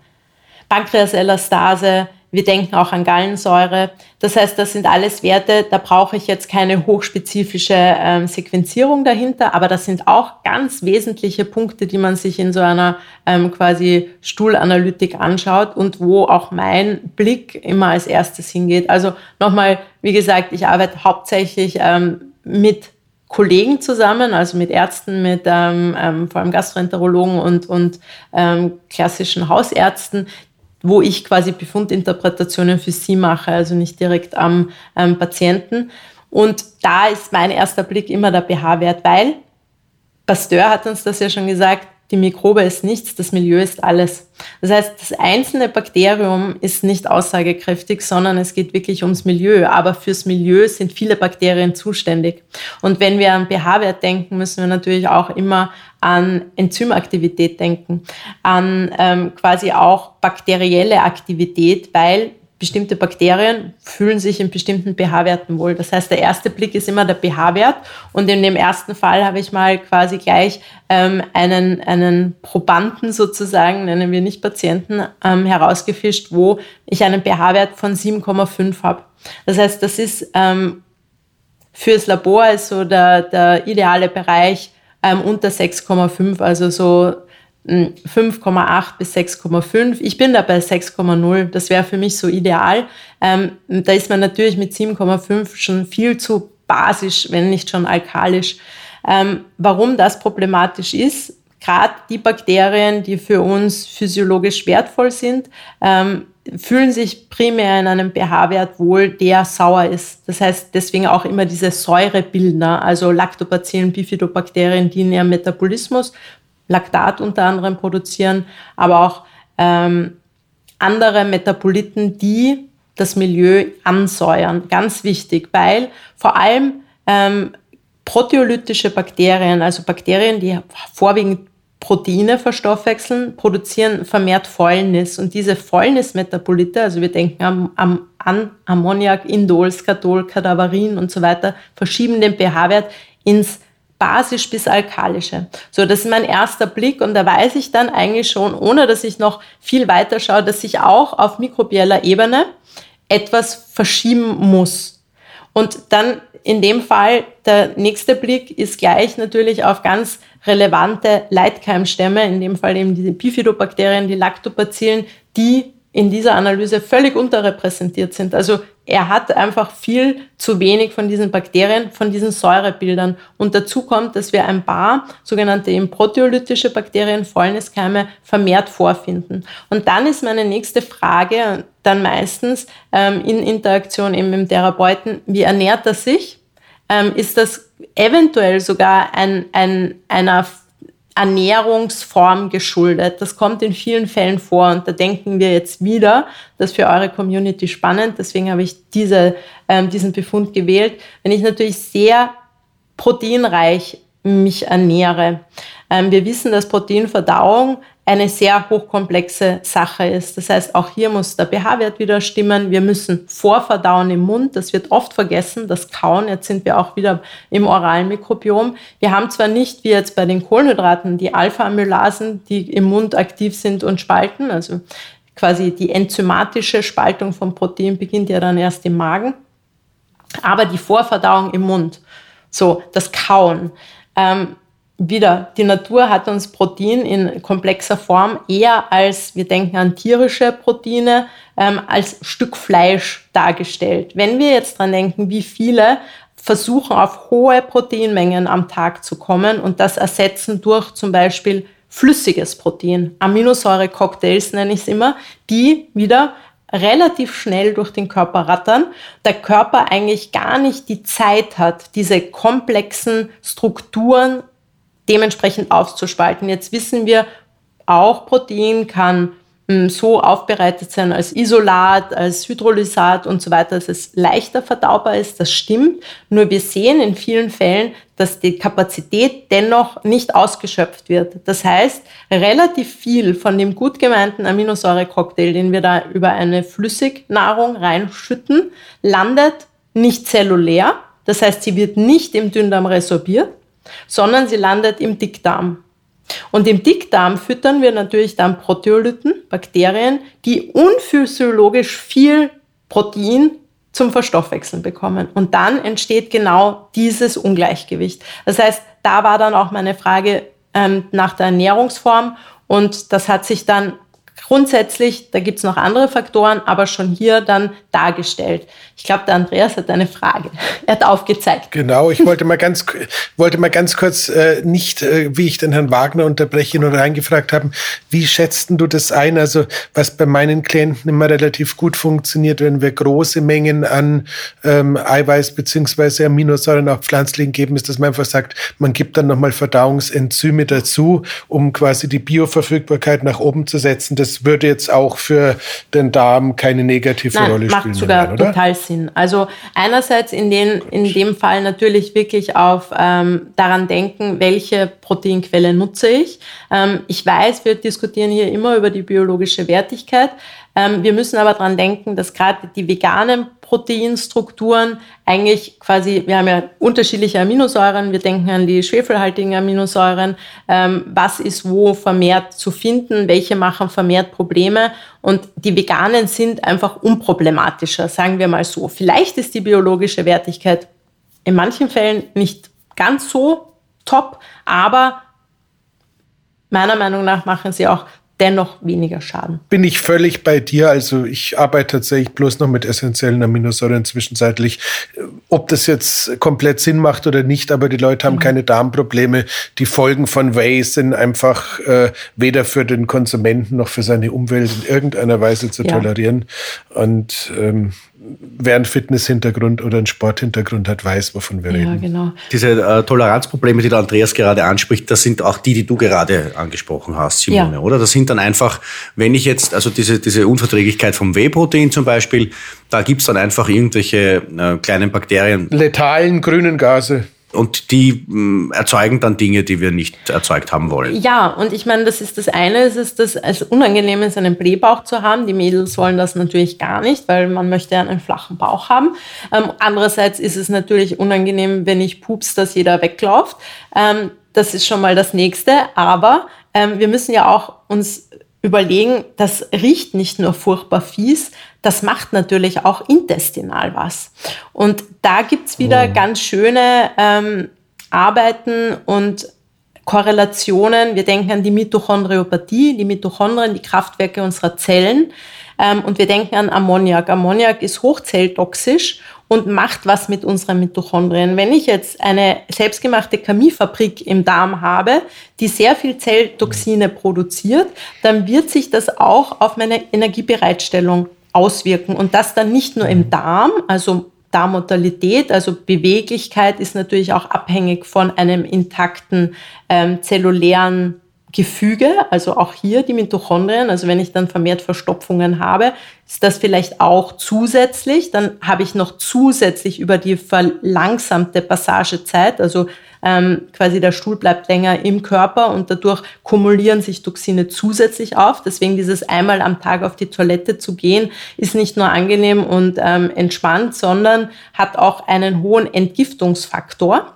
Pankreaselastase, wir denken auch an Gallensäure. Das heißt, das sind alles Werte, da brauche ich jetzt keine hochspezifische ähm, Sequenzierung dahinter, aber das sind auch ganz wesentliche Punkte, die man sich in so einer ähm, quasi Stuhlanalytik anschaut und wo auch mein Blick immer als erstes hingeht. Also nochmal, wie gesagt, ich arbeite hauptsächlich ähm, mit Kollegen zusammen, also mit Ärzten, mit ähm, ähm, vor allem Gastroenterologen und, und ähm, klassischen Hausärzten, wo ich quasi Befundinterpretationen für sie mache, also nicht direkt am ähm, Patienten. Und da ist mein erster Blick immer der pH-Wert, weil Pasteur hat uns das ja schon gesagt, die Mikrobe ist nichts, das Milieu ist alles. Das heißt, das einzelne Bakterium ist nicht aussagekräftig, sondern es geht wirklich ums Milieu. Aber fürs Milieu sind viele Bakterien zuständig. Und wenn wir an pH-Wert denken, müssen wir natürlich auch immer an Enzymaktivität denken, an ähm, quasi auch bakterielle Aktivität, weil bestimmte Bakterien fühlen sich in bestimmten pH-Werten wohl. Das heißt, der erste Blick ist immer der pH-Wert und in dem ersten Fall habe ich mal quasi gleich ähm, einen, einen Probanden sozusagen, nennen wir nicht Patienten, ähm, herausgefischt, wo ich einen pH-Wert von 7,5 habe. Das heißt, das ist ähm, fürs Labor ist so der, der ideale Bereich ähm, unter 6,5, also so 5,8 bis 6,5. Ich bin da bei 6,0. Das wäre für mich so ideal. Ähm, da ist man natürlich mit 7,5 schon viel zu basisch, wenn nicht schon alkalisch. Ähm, warum das problematisch ist, gerade die Bakterien, die für uns physiologisch wertvoll sind, ähm, fühlen sich primär in einem pH-Wert wohl, der sauer ist. Das heißt deswegen auch immer diese Säurebildner, also Lactobacillen, Bifidobakterien, die in ihrem Metabolismus Laktat unter anderem produzieren, aber auch ähm, andere Metaboliten, die das Milieu ansäuern. Ganz wichtig, weil vor allem ähm, proteolytische Bakterien, also Bakterien, die vorwiegend Proteine verstoffwechseln, produzieren vermehrt Fäulnis. Und diese Fäulnismetabolite, also wir denken am, am, an Ammoniak, Indol, Skatol, Kadaverin und so weiter, verschieben den pH-Wert ins basisch bis alkalische. So, das ist mein erster Blick und da weiß ich dann eigentlich schon, ohne dass ich noch viel weiter schaue, dass ich auch auf mikrobieller Ebene etwas verschieben muss. Und dann in dem Fall, der nächste Blick ist gleich natürlich auf ganz relevante Leitkeimstämme, in dem Fall eben diese Bifidobakterien, die Lactobacillen, die in dieser Analyse völlig unterrepräsentiert sind. Also er hat einfach viel zu wenig von diesen Bakterien, von diesen Säurebildern. Und dazu kommt, dass wir ein paar sogenannte proteolytische Bakterien, Fäulniskeime, vermehrt vorfinden. Und dann ist meine nächste Frage dann meistens ähm, in Interaktion eben mit dem Therapeuten, wie ernährt er sich? Ähm, ist das eventuell sogar ein, ein, einer Ernährungsform geschuldet. Das kommt in vielen Fällen vor und da denken wir jetzt wieder, das ist für eure Community spannend, deswegen habe ich diese, ähm, diesen Befund gewählt. Wenn ich natürlich sehr proteinreich mich ernähre. Ähm, wir wissen, dass Proteinverdauung eine sehr hochkomplexe Sache ist. Das heißt, auch hier muss der pH-Wert wieder stimmen. Wir müssen vorverdauen im Mund. Das wird oft vergessen, das Kauen. Jetzt sind wir auch wieder im oralen Mikrobiom. Wir haben zwar nicht wie jetzt bei den Kohlenhydraten die Alpha-Amylasen, die im Mund aktiv sind und spalten. Also quasi die enzymatische Spaltung von Protein beginnt ja dann erst im Magen. Aber die Vorverdauung im Mund, so das Kauen. Ähm, wieder, die Natur hat uns Protein in komplexer Form eher als, wir denken an tierische Proteine, ähm, als Stück Fleisch dargestellt. Wenn wir jetzt dran denken, wie viele versuchen auf hohe Proteinmengen am Tag zu kommen und das ersetzen durch zum Beispiel flüssiges Protein, Aminosäure-Cocktails nenne ich es immer, die wieder relativ schnell durch den Körper rattern, der Körper eigentlich gar nicht die Zeit hat, diese komplexen Strukturen dementsprechend aufzuspalten. Jetzt wissen wir, auch Protein kann hm, so aufbereitet sein als Isolat, als Hydrolysat und so weiter, dass es leichter verdaubar ist. Das stimmt. Nur wir sehen in vielen Fällen, dass die Kapazität dennoch nicht ausgeschöpft wird. Das heißt, relativ viel von dem gut gemeinten Aminosäure-Cocktail, den wir da über eine Flüssignahrung reinschütten, landet nicht zellulär. Das heißt, sie wird nicht im Dünndarm resorbiert, sondern sie landet im Dickdarm. Und im Dickdarm füttern wir natürlich dann Proteolyten, Bakterien, die unphysiologisch viel Protein zum Verstoffwechseln bekommen. Und dann entsteht genau dieses Ungleichgewicht. Das heißt, da war dann auch meine Frage ähm, nach der Ernährungsform und das hat sich dann Grundsätzlich, da gibt es noch andere Faktoren, aber schon hier dann dargestellt. Ich glaube, der Andreas hat eine Frage. Er hat aufgezeigt. Genau, ich wollte mal ganz, wollte mal ganz kurz äh, nicht, äh, wie ich den Herrn Wagner unterbreche, nur reingefragt haben, wie schätzten du das ein? Also was bei meinen Klienten immer relativ gut funktioniert, wenn wir große Mengen an ähm, Eiweiß beziehungsweise Aminosäuren auch pflanzlichen geben, ist, dass man einfach sagt, man gibt dann nochmal Verdauungsenzyme dazu, um quasi die Bioverfügbarkeit nach oben zu setzen. Das würde jetzt auch für den Darm keine negative Nein, Rolle spielen. Macht sogar mehr, total Sinn. Also einerseits in, den, in dem Fall natürlich wirklich auf ähm, daran denken, welche Proteinquelle nutze ich. Ähm, ich weiß, wir diskutieren hier immer über die biologische Wertigkeit. Ähm, wir müssen aber daran denken, dass gerade die veganen Proteinstrukturen eigentlich quasi, wir haben ja unterschiedliche Aminosäuren, wir denken an die schwefelhaltigen Aminosäuren, ähm, was ist wo vermehrt zu finden, welche machen vermehrt Probleme? Und die veganen sind einfach unproblematischer, sagen wir mal so. Vielleicht ist die biologische Wertigkeit in manchen Fällen nicht ganz so top, aber meiner Meinung nach machen sie auch dennoch weniger Schaden. Bin ich völlig bei dir. Also ich arbeite tatsächlich bloß noch mit essentiellen Aminosäuren zwischenzeitlich. Ob das jetzt komplett Sinn macht oder nicht, aber die Leute haben mhm. keine Darmprobleme. Die Folgen von Whey sind einfach äh, weder für den Konsumenten noch für seine Umwelt in irgendeiner Weise zu ja. tolerieren. Und ähm, wer einen Fitness-Hintergrund oder einen Sporthintergrund hat, weiß, wovon wir ja, reden. Genau. Diese äh, Toleranzprobleme, die der Andreas gerade anspricht, das sind auch die, die du gerade angesprochen hast, Simone, ja. oder? Das sind dann einfach, wenn ich jetzt, also diese, diese Unverträglichkeit vom Whey-Protein zum Beispiel, da gibt es dann einfach irgendwelche äh, kleinen Bakterien. Letalen grünen Gase. Und die mm, erzeugen dann Dinge, die wir nicht erzeugt haben wollen. Ja, und ich meine, das ist das eine, es ist das unangenehm ist, einen Blähbauch zu haben. Die Mädels wollen das natürlich gar nicht, weil man möchte einen flachen Bauch haben. Ähm, andererseits ist es natürlich unangenehm, wenn ich pups, dass jeder wegläuft. Ähm, das ist schon mal das Nächste. Aber ähm, wir müssen ja auch uns überlegen, das riecht nicht nur furchtbar fies, das macht natürlich auch intestinal was. Und da gibt's wieder oh. ganz schöne ähm, Arbeiten und Korrelationen. Wir denken an die Mitochondriopathie, die Mitochondrien, die Kraftwerke unserer Zellen. Ähm, und wir denken an Ammoniak. Ammoniak ist hochzelltoxisch und macht was mit unseren Mitochondrien. Wenn ich jetzt eine selbstgemachte Chemiefabrik im Darm habe, die sehr viel Zelltoxine produziert, dann wird sich das auch auf meine Energiebereitstellung auswirken. Und das dann nicht nur im Darm, also Darmmortalität, also Beweglichkeit ist natürlich auch abhängig von einem intakten ähm, zellulären Gefüge, also auch hier die Mitochondrien, also wenn ich dann vermehrt Verstopfungen habe, ist das vielleicht auch zusätzlich, dann habe ich noch zusätzlich über die verlangsamte Passagezeit, also ähm, quasi der Stuhl bleibt länger im Körper und dadurch kumulieren sich Toxine zusätzlich auf. Deswegen dieses einmal am Tag auf die Toilette zu gehen, ist nicht nur angenehm und ähm, entspannt, sondern hat auch einen hohen Entgiftungsfaktor.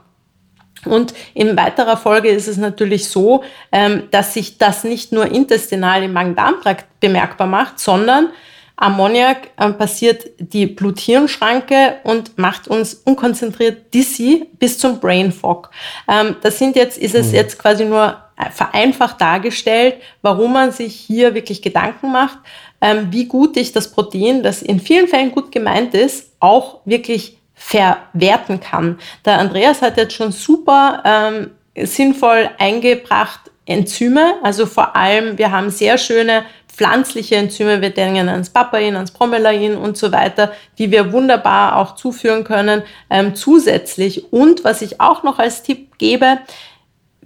Und in weiterer Folge ist es natürlich so, ähm, dass sich das nicht nur intestinal im Magen-Darm-Trakt bemerkbar macht, sondern Ammoniak ähm, passiert die Blut-Hirn-Schranke und macht uns unkonzentriert dizzy bis zum Brain Fog. Ähm, das sind jetzt, ist es mhm. jetzt quasi nur vereinfacht dargestellt, warum man sich hier wirklich Gedanken macht, wie gut ich das Protein, das in vielen Fällen gut gemeint ist, auch wirklich verwerten kann. Der Andreas hat jetzt schon super ähm, sinnvoll eingebracht Enzyme, also vor allem, wir haben sehr schöne pflanzliche Enzyme, wir denken ans Papain, ans Bromelain und so weiter, die wir wunderbar auch zuführen können ähm, zusätzlich. Und was ich auch noch als Tipp gebe,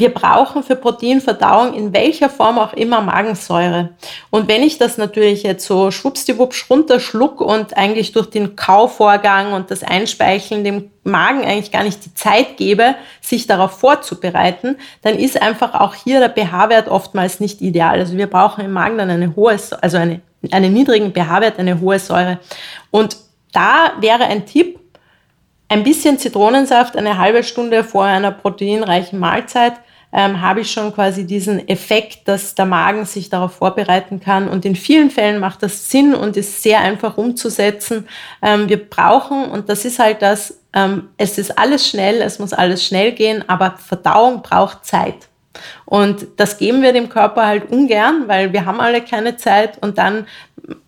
wir brauchen für Proteinverdauung in welcher Form auch immer Magensäure. Und wenn ich das natürlich jetzt so schwuppsdiwuppsch runterschluck und eigentlich durch den Kauvorgang und das Einspeicheln dem Magen eigentlich gar nicht die Zeit gebe, sich darauf vorzubereiten, dann ist einfach auch hier der pH-Wert oftmals nicht ideal. Also wir brauchen im Magen dann eine hohe, also eine, einen niedrigen pH-Wert, eine hohe Säure. Und da wäre ein Tipp, ein bisschen Zitronensaft eine halbe Stunde vor einer proteinreichen Mahlzeit ähm, habe ich schon quasi diesen Effekt, dass der Magen sich darauf vorbereiten kann. Und in vielen Fällen macht das Sinn und ist sehr einfach umzusetzen. Ähm, wir brauchen, und das ist halt das, ähm, es ist alles schnell, es muss alles schnell gehen, aber Verdauung braucht Zeit. Und das geben wir dem Körper halt ungern, weil wir haben alle keine Zeit und dann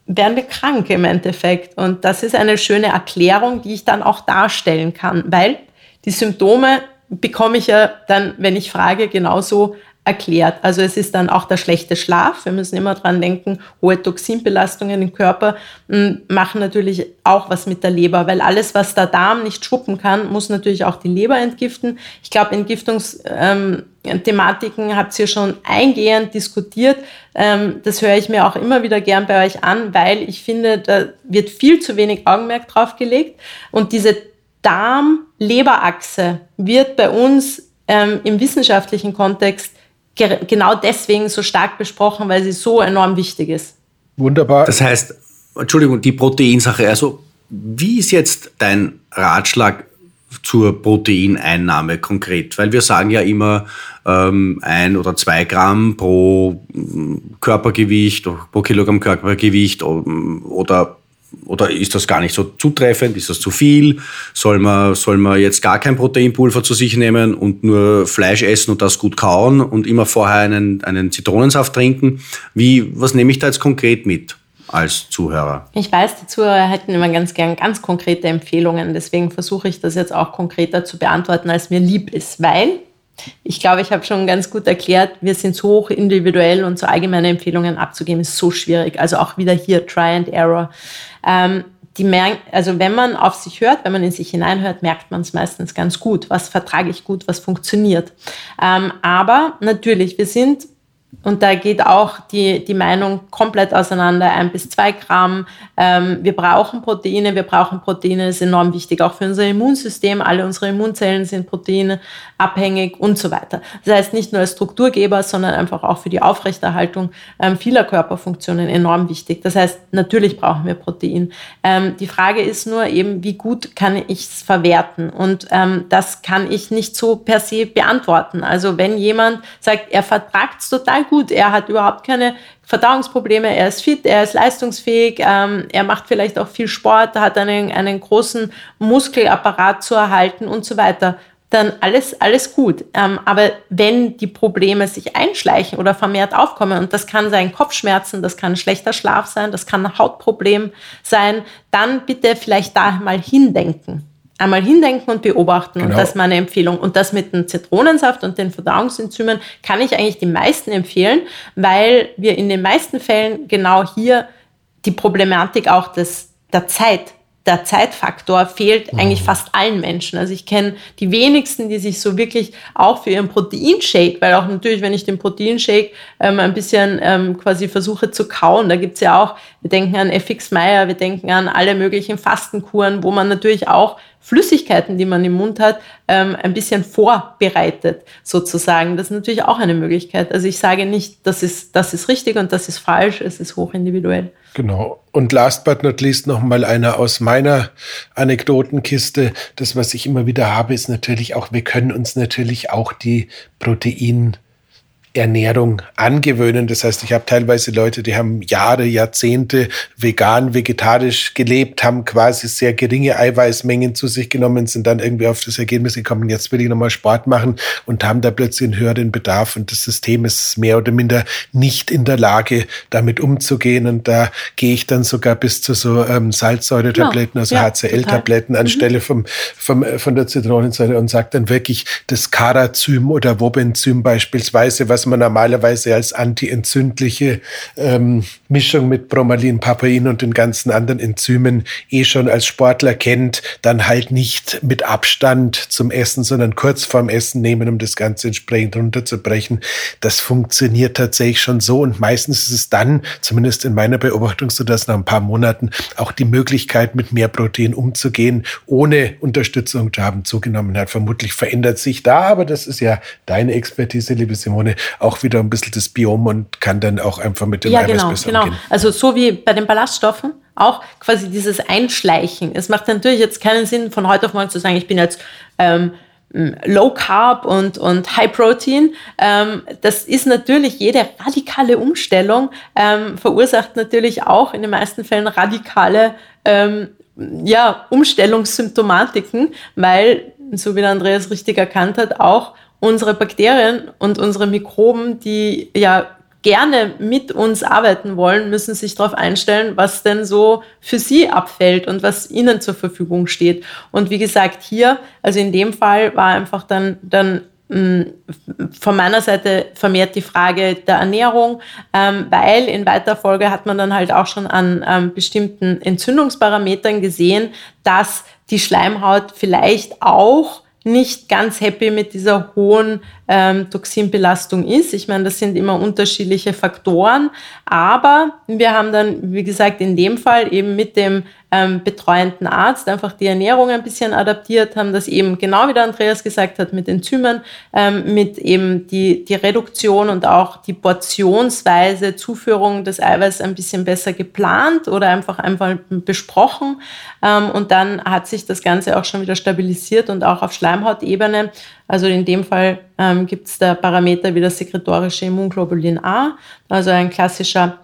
werden wir krank im Endeffekt. Und das ist eine schöne Erklärung, die ich dann auch darstellen kann, weil die Symptome bekomme ich ja dann, wenn ich frage, genauso erklärt. Also es ist dann auch der schlechte Schlaf. Wir müssen immer dran denken, hohe Toxinbelastungen im Körper hm, machen natürlich auch was mit der Leber, weil alles, was der Darm nicht schuppen kann, muss natürlich auch die Leber entgiften. Ich glaube, Entgiftungsthematiken ähm, habt ihr schon eingehend diskutiert. Ähm, das höre ich mir auch immer wieder gern bei euch an, weil ich finde, da wird viel zu wenig Augenmerk drauf gelegt. Und diese Darm-Leber-Achse wird bei uns ähm, im wissenschaftlichen Kontext genau deswegen so stark besprochen, weil sie so enorm wichtig ist. Wunderbar. Das heißt, Entschuldigung, die Proteinsache, also wie ist jetzt dein Ratschlag zur Proteineinnahme konkret? Weil wir sagen ja immer ähm, ein oder zwei Gramm pro mm, Körpergewicht, pro Kilogramm Körpergewicht oder oder ist das gar nicht so zutreffend? Ist das zu viel? Soll man, soll man jetzt gar kein Proteinpulver zu sich nehmen und nur Fleisch essen und das gut kauen und immer vorher einen, einen Zitronensaft trinken? Wie, was nehme ich da jetzt konkret mit? als Zuhörer? Ich weiß, die Zuhörer hätten immer ganz gern ganz konkrete Empfehlungen. Deswegen versuche ich das jetzt auch konkreter zu beantworten, als mir lieb ist, weil ich glaube, ich habe schon ganz gut erklärt, wir sind so hoch individuell und so allgemeine Empfehlungen abzugeben, ist so schwierig. Also auch wieder hier Try and Error. Ähm, die also wenn man auf sich hört, wenn man in sich hineinhört, merkt man es meistens ganz gut. Was vertrage ich gut, was funktioniert. Ähm, aber natürlich, wir sind und da geht auch die, die Meinung komplett auseinander. Ein bis zwei Gramm. Ähm, wir brauchen Proteine. Wir brauchen Proteine. Ist enorm wichtig, auch für unser Immunsystem. Alle unsere Immunzellen sind proteinabhängig und so weiter. Das heißt, nicht nur als Strukturgeber, sondern einfach auch für die Aufrechterhaltung ähm, vieler Körperfunktionen enorm wichtig. Das heißt, natürlich brauchen wir Protein. Ähm, die Frage ist nur eben, wie gut kann ich es verwerten? Und ähm, das kann ich nicht so per se beantworten. Also wenn jemand sagt, er vertragt es total gut. Er hat überhaupt keine Verdauungsprobleme, er ist fit, er ist leistungsfähig, ähm, er macht vielleicht auch viel Sport, hat einen, einen großen Muskelapparat zu erhalten und so weiter. Dann alles, alles gut. Ähm, aber wenn die Probleme sich einschleichen oder vermehrt aufkommen, und das kann sein Kopfschmerzen, das kann schlechter Schlaf sein, das kann ein Hautproblem sein, dann bitte vielleicht da mal hindenken einmal hindenken und beobachten. Genau. Und das ist meine Empfehlung. Und das mit dem Zitronensaft und den Verdauungsenzymen kann ich eigentlich die meisten empfehlen, weil wir in den meisten Fällen genau hier die Problematik auch des, der Zeit der Zeitfaktor fehlt eigentlich mhm. fast allen Menschen. Also ich kenne die wenigsten, die sich so wirklich auch für ihren Proteinshake, weil auch natürlich, wenn ich den Proteinshake ähm, ein bisschen ähm, quasi versuche zu kauen, da gibt's ja auch, wir denken an FX Meyer, wir denken an alle möglichen Fastenkuren, wo man natürlich auch Flüssigkeiten, die man im Mund hat, ähm, ein bisschen vorbereitet, sozusagen. Das ist natürlich auch eine Möglichkeit. Also ich sage nicht, das ist, das ist richtig und das ist falsch, es ist hochindividuell. Genau. Und last but not least noch mal einer aus meiner Anekdotenkiste. Das, was ich immer wieder habe, ist natürlich auch, wir können uns natürlich auch die Protein Ernährung angewöhnen. Das heißt, ich habe teilweise Leute, die haben Jahre, Jahrzehnte vegan, vegetarisch gelebt, haben quasi sehr geringe Eiweißmengen zu sich genommen, sind dann irgendwie auf das Ergebnis gekommen, jetzt will ich nochmal Sport machen und haben da plötzlich einen höheren Bedarf und das System ist mehr oder minder nicht in der Lage, damit umzugehen und da gehe ich dann sogar bis zu so ähm, Salzsäuretabletten, also ja, HCl-Tabletten anstelle mhm. vom, vom, von der Zitronensäure und sage dann wirklich das Carazym oder Wobenzym beispielsweise, was was man normalerweise als antientzündliche ähm, Mischung mit Bromelin, Papain und den ganzen anderen Enzymen eh schon als Sportler kennt, dann halt nicht mit Abstand zum Essen, sondern kurz vorm Essen nehmen, um das Ganze entsprechend runterzubrechen. Das funktioniert tatsächlich schon so und meistens ist es dann, zumindest in meiner Beobachtung, so dass nach ein paar Monaten auch die Möglichkeit, mit mehr Protein umzugehen, ohne Unterstützung zu haben, zugenommen hat. Vermutlich verändert sich da, aber das ist ja deine Expertise, liebe Simone, auch wieder ein bisschen das Biom und kann dann auch einfach mit dem ja, Eiweiß genau, besser genau. umgehen. Also so wie bei den Ballaststoffen, auch quasi dieses Einschleichen. Es macht natürlich jetzt keinen Sinn, von heute auf morgen zu sagen, ich bin jetzt ähm, Low Carb und, und High Protein. Ähm, das ist natürlich jede radikale Umstellung, ähm, verursacht natürlich auch in den meisten Fällen radikale ähm, ja, Umstellungssymptomatiken, weil, so wie der Andreas richtig erkannt hat, auch unsere Bakterien und unsere Mikroben, die ja gerne mit uns arbeiten wollen, müssen sich darauf einstellen, was denn so für sie abfällt und was ihnen zur Verfügung steht. Und wie gesagt, hier, also in dem Fall war einfach dann, dann mm, von meiner Seite vermehrt die Frage der Ernährung, ähm, weil in weiter Folge hat man dann halt auch schon an ähm, bestimmten Entzündungsparametern gesehen, dass die Schleimhaut vielleicht auch nicht ganz happy mit dieser hohen ähm, Toxinbelastung ist. Ich meine, das sind immer unterschiedliche Faktoren, aber wir haben dann, wie gesagt, in dem Fall eben mit dem ähm, betreuenden Arzt einfach die Ernährung ein bisschen adaptiert, haben das eben genau wie der Andreas gesagt hat, mit Enzymen, ähm, mit eben die, die Reduktion und auch die portionsweise Zuführung des Eiweiß ein bisschen besser geplant oder einfach einfach besprochen. Ähm, und dann hat sich das Ganze auch schon wieder stabilisiert und auch auf Schleimhautebene also in dem Fall ähm, gibt es da Parameter wie das sekretorische Immunglobulin A, also ein klassischer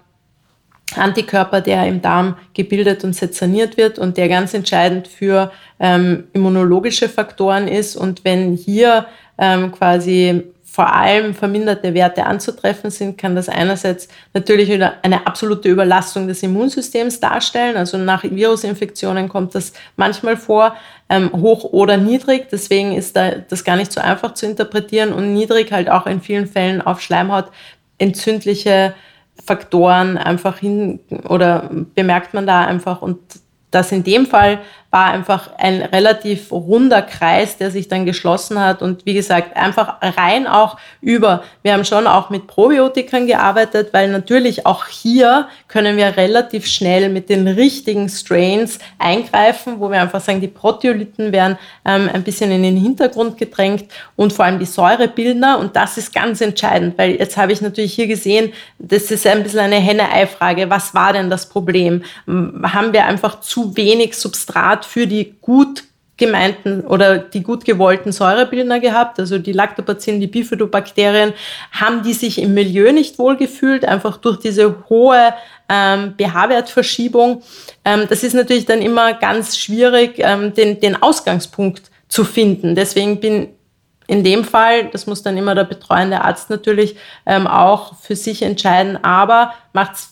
Antikörper, der im Darm gebildet und sezerniert wird und der ganz entscheidend für ähm, immunologische Faktoren ist. Und wenn hier ähm, quasi vor allem verminderte Werte anzutreffen sind, kann das einerseits natürlich wieder eine absolute Überlastung des Immunsystems darstellen. Also nach Virusinfektionen kommt das manchmal vor, ähm, hoch oder niedrig. Deswegen ist da das gar nicht so einfach zu interpretieren und niedrig halt auch in vielen Fällen auf Schleimhaut entzündliche Faktoren einfach hin oder bemerkt man da einfach und das in dem Fall war einfach ein relativ runder Kreis, der sich dann geschlossen hat. Und wie gesagt, einfach rein auch über, wir haben schon auch mit Probiotikern gearbeitet, weil natürlich auch hier können wir relativ schnell mit den richtigen Strains eingreifen, wo wir einfach sagen, die Proteolyten werden ähm, ein bisschen in den Hintergrund gedrängt und vor allem die Säurebildner. Und das ist ganz entscheidend, weil jetzt habe ich natürlich hier gesehen, das ist ein bisschen eine Henne-Ei-Frage, was war denn das Problem? Haben wir einfach zu wenig Substrat Substrat für die gut gemeinten oder die gut gewollten Säurebildner gehabt, also die Lactobacillen, die Bifidobakterien, haben die sich im Milieu nicht wohlgefühlt, einfach durch diese hohe ähm, pH-Wertverschiebung. Ähm, das ist natürlich dann immer ganz schwierig, ähm, den, den Ausgangspunkt zu finden. Deswegen bin in dem Fall, das muss dann immer der betreuende Arzt natürlich ähm, auch für sich entscheiden, aber macht es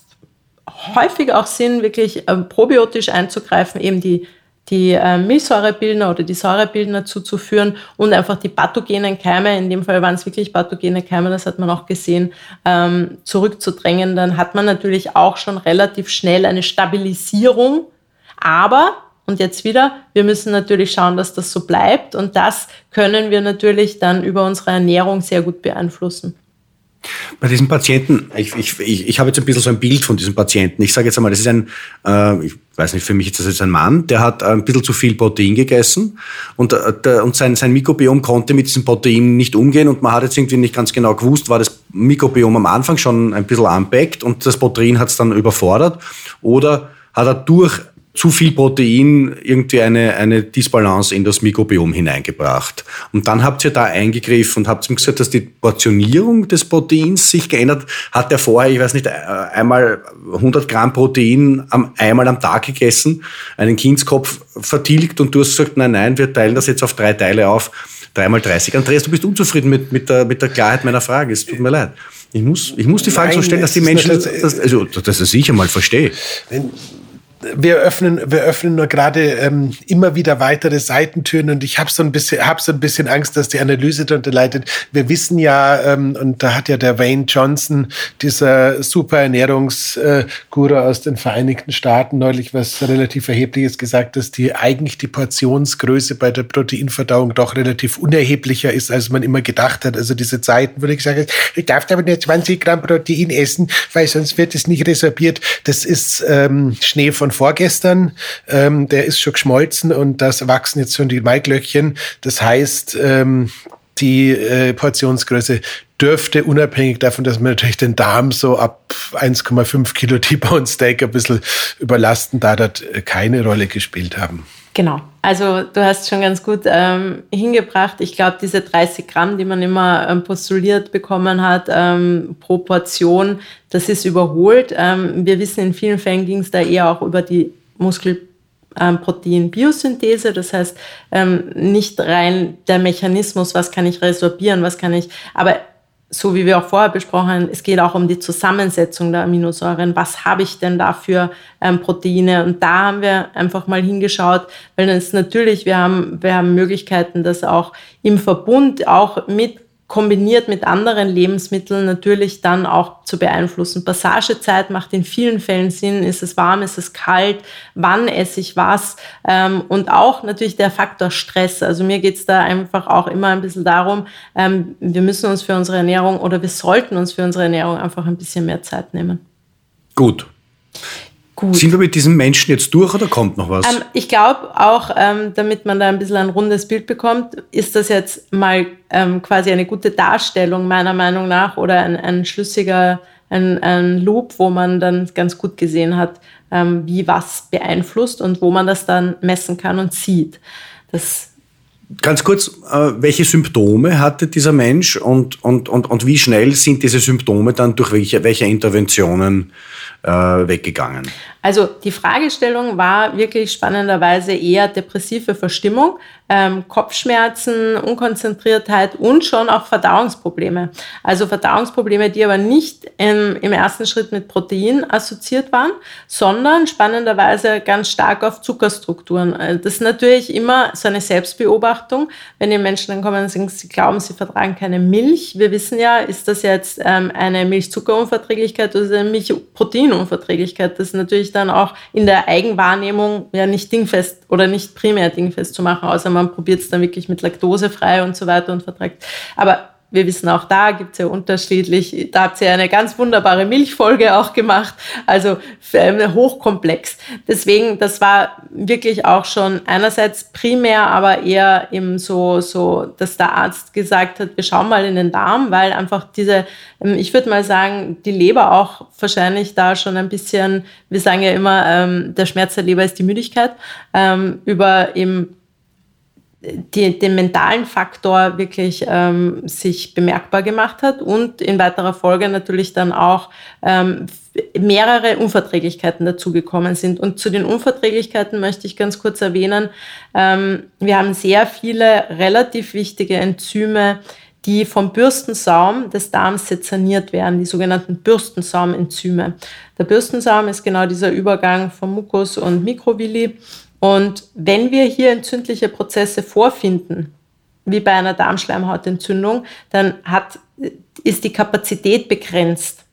häufig auch Sinn, wirklich ähm, probiotisch einzugreifen, eben die die äh, Milchsäurebildner oder die Säurebildner zuzuführen und einfach die pathogenen Keime, in dem Fall waren es wirklich pathogene Keime, das hat man auch gesehen, ähm, zurückzudrängen. Dann hat man natürlich auch schon relativ schnell eine Stabilisierung. Aber, und jetzt wieder, wir müssen natürlich schauen, dass das so bleibt und das können wir natürlich dann über unsere Ernährung sehr gut beeinflussen. Bei diesem Patienten, ich, ich, ich, ich habe jetzt ein bisschen so ein Bild von diesem Patienten. Ich sage jetzt einmal, das ist ein, äh, ich weiß nicht, für mich ist das jetzt ein Mann, der hat ein bisschen zu viel Protein gegessen und, äh, und sein, sein Mikrobiom konnte mit diesem Protein nicht umgehen und man hat jetzt irgendwie nicht ganz genau gewusst, war das Mikrobiom am Anfang schon ein bisschen anbeckt und das Protein hat es dann überfordert oder hat er durch zu viel Protein irgendwie eine, eine Disbalance in das Mikrobiom hineingebracht. Und dann habt ihr da eingegriffen und habt ihm gesagt, dass die Portionierung des Proteins sich geändert hat. Er vorher, ich weiß nicht, einmal 100 Gramm Protein am, einmal am Tag gegessen, einen Kindskopf vertilgt und du hast gesagt, nein, nein, wir teilen das jetzt auf drei Teile auf, dreimal 30. Andreas, du bist unzufrieden mit, mit, der, mit der Klarheit meiner Frage. Es tut mir leid. Ich muss, ich muss die Frage Nein, so stellen, dass die Menschen, das, also, dass ich sicher mal verstehe wir öffnen, wir öffnen nur gerade ähm, immer wieder weitere Seitentüren und ich habe so ein bisschen, habe so ein bisschen Angst, dass die Analyse darunter leidet. Wir wissen ja, ähm, und da hat ja der Wayne Johnson, dieser super Ernährungsguru äh, aus den Vereinigten Staaten, neulich was relativ erhebliches gesagt, dass die eigentlich die Portionsgröße bei der Proteinverdauung doch relativ unerheblicher ist, als man immer gedacht hat. Also diese Zeiten, wo ich sage, ich darf aber nur 20 Gramm Protein essen, weil sonst wird es nicht resorbiert. Das ist ähm, Schnee von vorgestern, ähm, der ist schon geschmolzen und das wachsen jetzt schon die Maiglöckchen. Das heißt, ähm, die äh, Portionsgröße dürfte unabhängig davon, dass man natürlich den Darm so ab 1,5 Kilo T-Bone Steak ein bisschen überlasten, da das keine Rolle gespielt haben. Genau. Also du hast schon ganz gut ähm, hingebracht. Ich glaube, diese 30 Gramm, die man immer ähm, postuliert bekommen hat, ähm, pro Portion, das ist überholt. Ähm, wir wissen, in vielen Fällen ging es da eher auch über die Muskelprotein-Biosynthese. Das heißt, ähm, nicht rein der Mechanismus, was kann ich resorbieren, was kann ich, aber so wie wir auch vorher besprochen haben, es geht auch um die Zusammensetzung der Aminosäuren. Was habe ich denn da für ähm, Proteine? Und da haben wir einfach mal hingeschaut, weil es natürlich, wir haben, wir haben Möglichkeiten, das auch im Verbund auch mit kombiniert mit anderen Lebensmitteln natürlich dann auch zu beeinflussen. Passagezeit macht in vielen Fällen Sinn. Ist es warm, ist es kalt, wann esse ich was? Ähm, und auch natürlich der Faktor Stress. Also mir geht es da einfach auch immer ein bisschen darum, ähm, wir müssen uns für unsere Ernährung oder wir sollten uns für unsere Ernährung einfach ein bisschen mehr Zeit nehmen. Gut. Gut. Sind wir mit diesem Menschen jetzt durch oder kommt noch was? Ähm, ich glaube auch, ähm, damit man da ein bisschen ein rundes Bild bekommt, ist das jetzt mal ähm, quasi eine gute Darstellung meiner Meinung nach oder ein, ein schlüssiger ein, ein Loop, wo man dann ganz gut gesehen hat, ähm, wie was beeinflusst und wo man das dann messen kann und sieht. Das Ganz kurz, äh, welche Symptome hatte dieser Mensch und, und, und, und wie schnell sind diese Symptome dann durch welche, welche Interventionen äh, weggegangen? Also die Fragestellung war wirklich spannenderweise eher depressive Verstimmung, ähm, Kopfschmerzen, Unkonzentriertheit und schon auch Verdauungsprobleme. Also Verdauungsprobleme, die aber nicht im, im ersten Schritt mit Protein assoziiert waren, sondern spannenderweise ganz stark auf Zuckerstrukturen. Äh, das ist natürlich immer so eine Selbstbeobachtung. Wenn die Menschen dann kommen und sagen, sie glauben, sie vertragen keine Milch. Wir wissen ja, ist das jetzt ähm, eine Milchzuckerunverträglichkeit oder eine Milchproteinunverträglichkeit? Das ist natürlich dann auch in der Eigenwahrnehmung ja nicht dingfest oder nicht primär dingfest zu machen, außer man probiert es dann wirklich mit laktosefrei und so weiter und verträgt. Aber wir wissen auch da gibt es ja unterschiedlich, da habt ihr eine ganz wunderbare Milchfolge auch gemacht, also hochkomplex. Deswegen, das war wirklich auch schon einerseits primär, aber eher eben so, so, dass der Arzt gesagt hat, wir schauen mal in den Darm, weil einfach diese, ähm, ich würde mal sagen, die Leber auch wahrscheinlich da schon ein bisschen, wir sagen ja immer, ähm, der Schmerz der Leber ist die Müdigkeit, ähm, über eben die, den mentalen Faktor wirklich ähm, sich bemerkbar gemacht hat und in weiterer Folge natürlich dann auch ähm, mehrere Unverträglichkeiten dazugekommen sind. Und zu den Unverträglichkeiten möchte ich ganz kurz erwähnen, ähm, wir haben sehr viele relativ wichtige Enzyme, die vom Bürstensaum des Darms sezerniert werden, die sogenannten Bürstensaumenzyme. Der Bürstensaum ist genau dieser Übergang von Mukus und Mikrovilli und wenn wir hier entzündliche Prozesse vorfinden, wie bei einer Darmschleimhautentzündung, dann hat, ist die Kapazität begrenzt,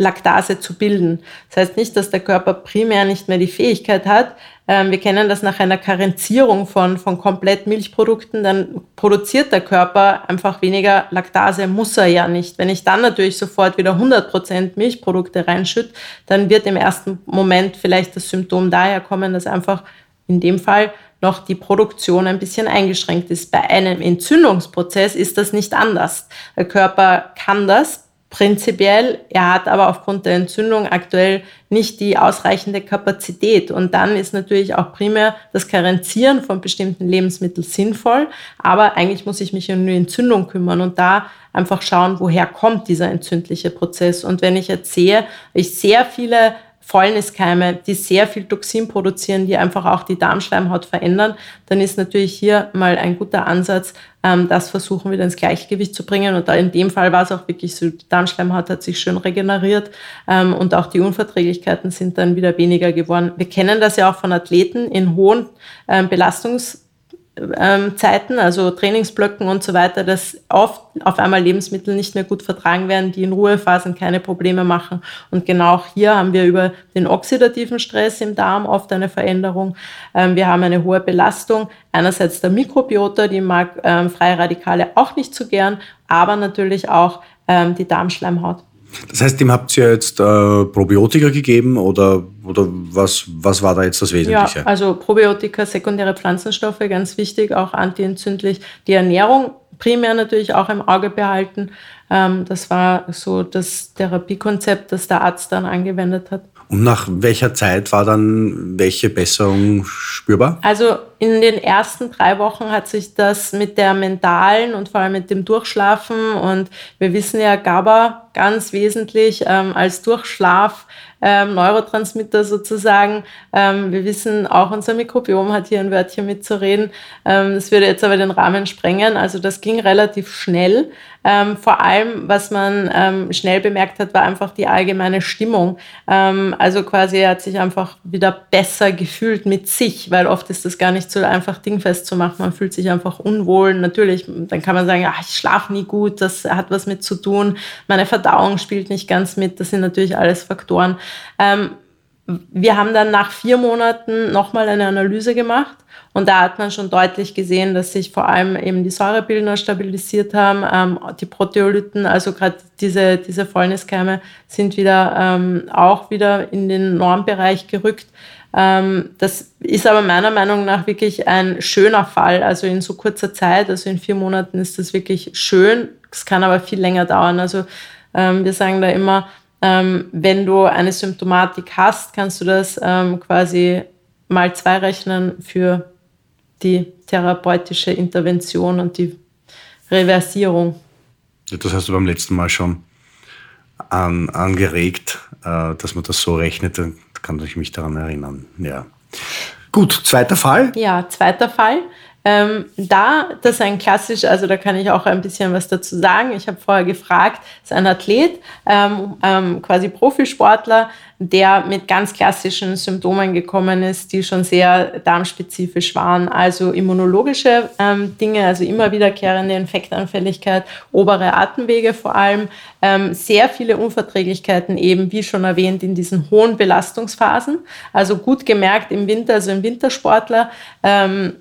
Laktase zu bilden. Das heißt nicht, dass der Körper primär nicht mehr die Fähigkeit hat. Ähm, wir kennen das nach einer Karenzierung von, von komplett Milchprodukten, dann produziert der Körper einfach weniger Laktase, muss er ja nicht. Wenn ich dann natürlich sofort wieder 100% Milchprodukte reinschütte, dann wird im ersten Moment vielleicht das Symptom daher kommen, dass einfach in dem Fall noch die Produktion ein bisschen eingeschränkt ist. Bei einem Entzündungsprozess ist das nicht anders. Der Körper kann das prinzipiell, er hat aber aufgrund der Entzündung aktuell nicht die ausreichende Kapazität. Und dann ist natürlich auch primär das Karenzieren von bestimmten Lebensmitteln sinnvoll, aber eigentlich muss ich mich um die Entzündung kümmern und da einfach schauen, woher kommt dieser entzündliche Prozess. Und wenn ich jetzt sehe, ich sehr viele Fäulniskeime, die sehr viel Toxin produzieren, die einfach auch die Darmschleimhaut verändern, dann ist natürlich hier mal ein guter Ansatz, ähm, das versuchen wieder ins Gleichgewicht zu bringen. Und da in dem Fall war es auch wirklich so, die Darmschleimhaut hat sich schön regeneriert ähm, und auch die Unverträglichkeiten sind dann wieder weniger geworden. Wir kennen das ja auch von Athleten in hohen ähm, Belastungs Zeiten, also Trainingsblöcken und so weiter, dass oft auf einmal Lebensmittel nicht mehr gut vertragen werden, die in Ruhephasen keine Probleme machen. Und genau hier haben wir über den oxidativen Stress im Darm oft eine Veränderung. Ähm, wir haben eine hohe Belastung. Einerseits der Mikrobiota, die mag ähm, freie Radikale auch nicht so gern, aber natürlich auch ähm, die Darmschleimhaut. Das heißt, dem habt ihr jetzt äh, Probiotika gegeben oder, oder was, was war da jetzt das Wesentliche? Ja, also Probiotika, sekundäre Pflanzenstoffe, ganz wichtig, auch antientzündlich. Die Ernährung primär natürlich auch im Auge behalten. Ähm, das war so das Therapiekonzept, das der Arzt dann angewendet hat. Und nach welcher Zeit war dann welche Besserung spürbar? Also in den ersten drei Wochen hat sich das mit der mentalen und vor allem mit dem Durchschlafen und wir wissen ja GABA ganz wesentlich ähm, als Durchschlaf ähm, Neurotransmitter sozusagen. Ähm, wir wissen, auch unser Mikrobiom hat hier ein Wörtchen mitzureden. Ähm, das würde jetzt aber den Rahmen sprengen. Also das ging relativ schnell. Ähm, vor allem, was man ähm, schnell bemerkt hat, war einfach die allgemeine Stimmung. Ähm, also quasi er hat sich einfach wieder besser gefühlt mit sich, weil oft ist das gar nicht so einfach dingfest zu machen. Man fühlt sich einfach unwohl. Natürlich, dann kann man sagen, ach, ich schlafe nie gut, das hat was mit zu tun. Meine Verdauung spielt nicht ganz mit. Das sind natürlich alles Faktoren. Ähm, wir haben dann nach vier Monaten nochmal eine Analyse gemacht und da hat man schon deutlich gesehen, dass sich vor allem eben die Säurebildner stabilisiert haben, ähm, die Proteolyten, also gerade diese, diese Fäulniskeime sind wieder ähm, auch wieder in den Normbereich gerückt. Ähm, das ist aber meiner Meinung nach wirklich ein schöner Fall, also in so kurzer Zeit, also in vier Monaten ist das wirklich schön. Es kann aber viel länger dauern. Also ähm, wir sagen da immer, ähm, wenn du eine Symptomatik hast, kannst du das quasi mal zwei rechnen für die therapeutische Intervention und die Reversierung. Das hast du beim letzten Mal schon an, angeregt, äh, dass man das so rechnet. Da kann ich mich daran erinnern. Ja. Gut, zweiter Fall. Ja, zweiter Fall. Ähm, da, das ist ein klassisch, also da kann ich auch ein bisschen was dazu sagen. Ich habe vorher gefragt, ist ein Athlet, ähm, ähm, quasi Profisportler, der mit ganz klassischen Symptomen gekommen ist, die schon sehr darmspezifisch waren. Also immunologische ähm, Dinge, also immer wiederkehrende Infektanfälligkeit, obere Atemwege vor allem, ähm, sehr viele Unverträglichkeiten eben, wie schon erwähnt, in diesen hohen Belastungsphasen. Also gut gemerkt im Winter, also im Wintersportler. Ähm,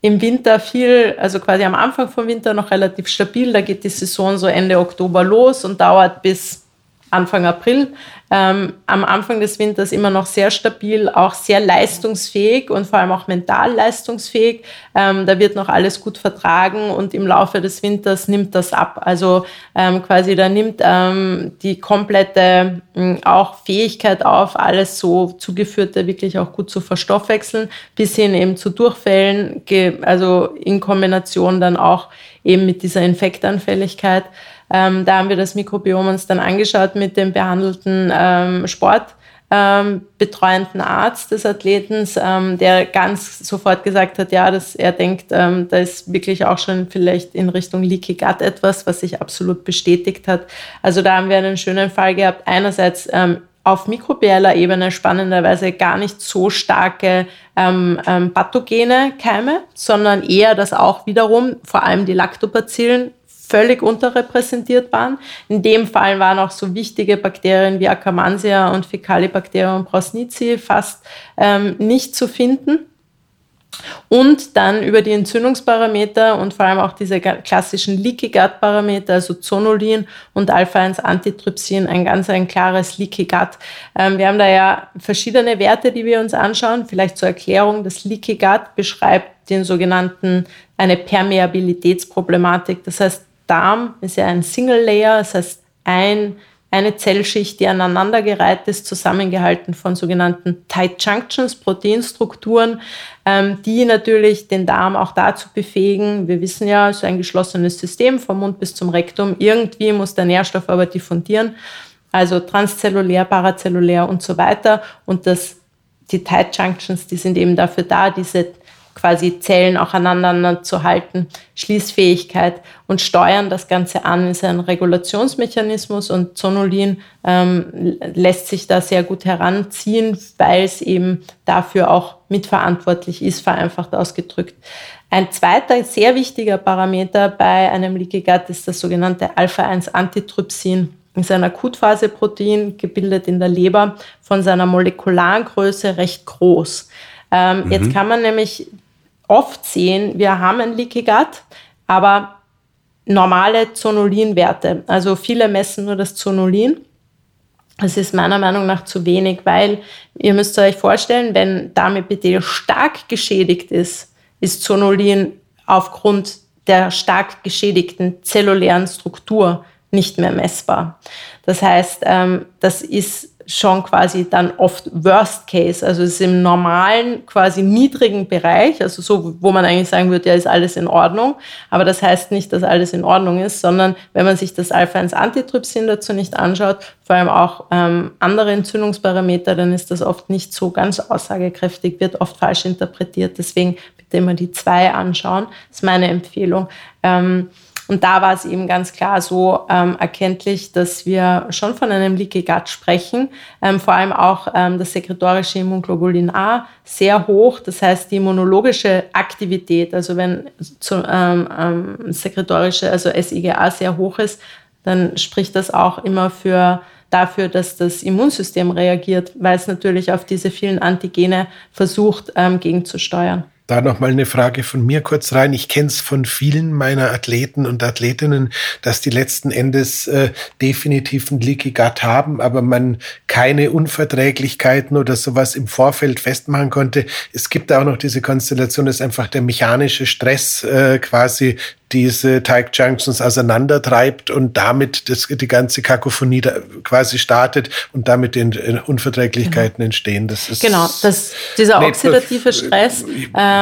im Winter viel, also quasi am Anfang vom Winter noch relativ stabil. Da geht die Saison so Ende Oktober los und dauert bis Anfang April. Ähm, am Anfang des Winters immer noch sehr stabil, auch sehr leistungsfähig und vor allem auch mental leistungsfähig. Ähm, da wird noch alles gut vertragen und im Laufe des Winters nimmt das ab. Also ähm, quasi da nimmt ähm, die komplette ähm, auch Fähigkeit auf, alles so zugeführte wirklich auch gut zu verstoffwechseln, bis hin eben zu Durchfällen, also in Kombination dann auch eben mit dieser Infektanfälligkeit. Ähm, da haben wir das Mikrobiom uns dann angeschaut mit dem behandelten ähm, Sport. Ähm, betreuenden Arzt des Athletens, ähm, der ganz sofort gesagt hat, ja, dass er denkt, ähm, da ist wirklich auch schon vielleicht in Richtung Leaky Gut etwas, was sich absolut bestätigt hat. Also da haben wir einen schönen Fall gehabt. Einerseits ähm, auf mikrobieller Ebene spannenderweise gar nicht so starke ähm, ähm, pathogene Keime, sondern eher, dass auch wiederum vor allem die Lactobacillen völlig unterrepräsentiert waren. In dem Fall waren auch so wichtige Bakterien wie Akkermansia und Fecalibacterium prausnitzii fast ähm, nicht zu finden. Und dann über die Entzündungsparameter und vor allem auch diese klassischen Leaky Gut Parameter, also Zonulin und Alpha-1-Antitrypsin, ein ganz ein klares Leaky Gut. Ähm, wir haben da ja verschiedene Werte, die wir uns anschauen. Vielleicht zur Erklärung, das Leaky Gut beschreibt den sogenannten, eine Permeabilitätsproblematik. Das heißt, Darm ist ja ein Single Layer, das heißt ein, eine Zellschicht, die aneinandergereiht ist, zusammengehalten von sogenannten Tight Junctions, Proteinstrukturen, ähm, die natürlich den Darm auch dazu befähigen. Wir wissen ja, es ist ein geschlossenes System vom Mund bis zum Rektum. Irgendwie muss der Nährstoff aber diffundieren, also transzellulär, parazellulär und so weiter. Und das, die Tight Junctions, die sind eben dafür da, diese quasi Zellen auch aneinander zu halten, Schließfähigkeit und steuern das Ganze an, ist ein Regulationsmechanismus und Zonulin ähm, lässt sich da sehr gut heranziehen, weil es eben dafür auch mitverantwortlich ist, vereinfacht ausgedrückt. Ein zweiter sehr wichtiger Parameter bei einem Leaky Gut ist das sogenannte Alpha-1-Antitrypsin ist ein Akutphaseprotein, gebildet in der Leber, von seiner molekularen Größe recht groß. Ähm, mhm. Jetzt kann man nämlich oft sehen, wir haben ein Leaky Gut, aber normale Zonulinwerte. Also viele messen nur das Zonulin. Das ist meiner Meinung nach zu wenig, weil ihr müsst euch vorstellen, wenn Darmepithel stark geschädigt ist, ist Zonulin aufgrund der stark geschädigten zellulären Struktur nicht mehr messbar. Das heißt, ähm, das ist schon quasi dann oft Worst Case. Also es ist im normalen, quasi niedrigen Bereich, also so, wo man eigentlich sagen würde, ja, ist alles in Ordnung. Aber das heißt nicht, dass alles in Ordnung ist, sondern wenn man sich das Alpha-1-Antitrypsin dazu nicht anschaut, vor allem auch ähm, andere Entzündungsparameter, dann ist das oft nicht so ganz aussagekräftig, wird oft falsch interpretiert. Deswegen bitte immer die zwei anschauen. Das ist meine Empfehlung. Ähm, und da war es eben ganz klar so ähm, erkenntlich, dass wir schon von einem Leaky Gut sprechen. Ähm, vor allem auch ähm, das sekretorische Immunglobulin A sehr hoch. Das heißt, die immunologische Aktivität, also wenn zu, ähm, ähm, sekretorische, also SIGA sehr hoch ist, dann spricht das auch immer für dafür, dass das Immunsystem reagiert, weil es natürlich auf diese vielen Antigene versucht, ähm, gegenzusteuern. Da nochmal eine Frage von mir kurz rein. Ich kenne es von vielen meiner Athleten und Athletinnen, dass die letzten Endes äh, definitiv ein Leaky Gut haben, aber man keine Unverträglichkeiten oder sowas im Vorfeld festmachen konnte. Es gibt auch noch diese Konstellation, dass einfach der mechanische Stress äh, quasi diese Teig Junctions auseinandertreibt und damit das, die ganze Kakophonie da quasi startet und damit den äh, Unverträglichkeiten genau. entstehen. Das ist genau, das, dieser oxidative Stress,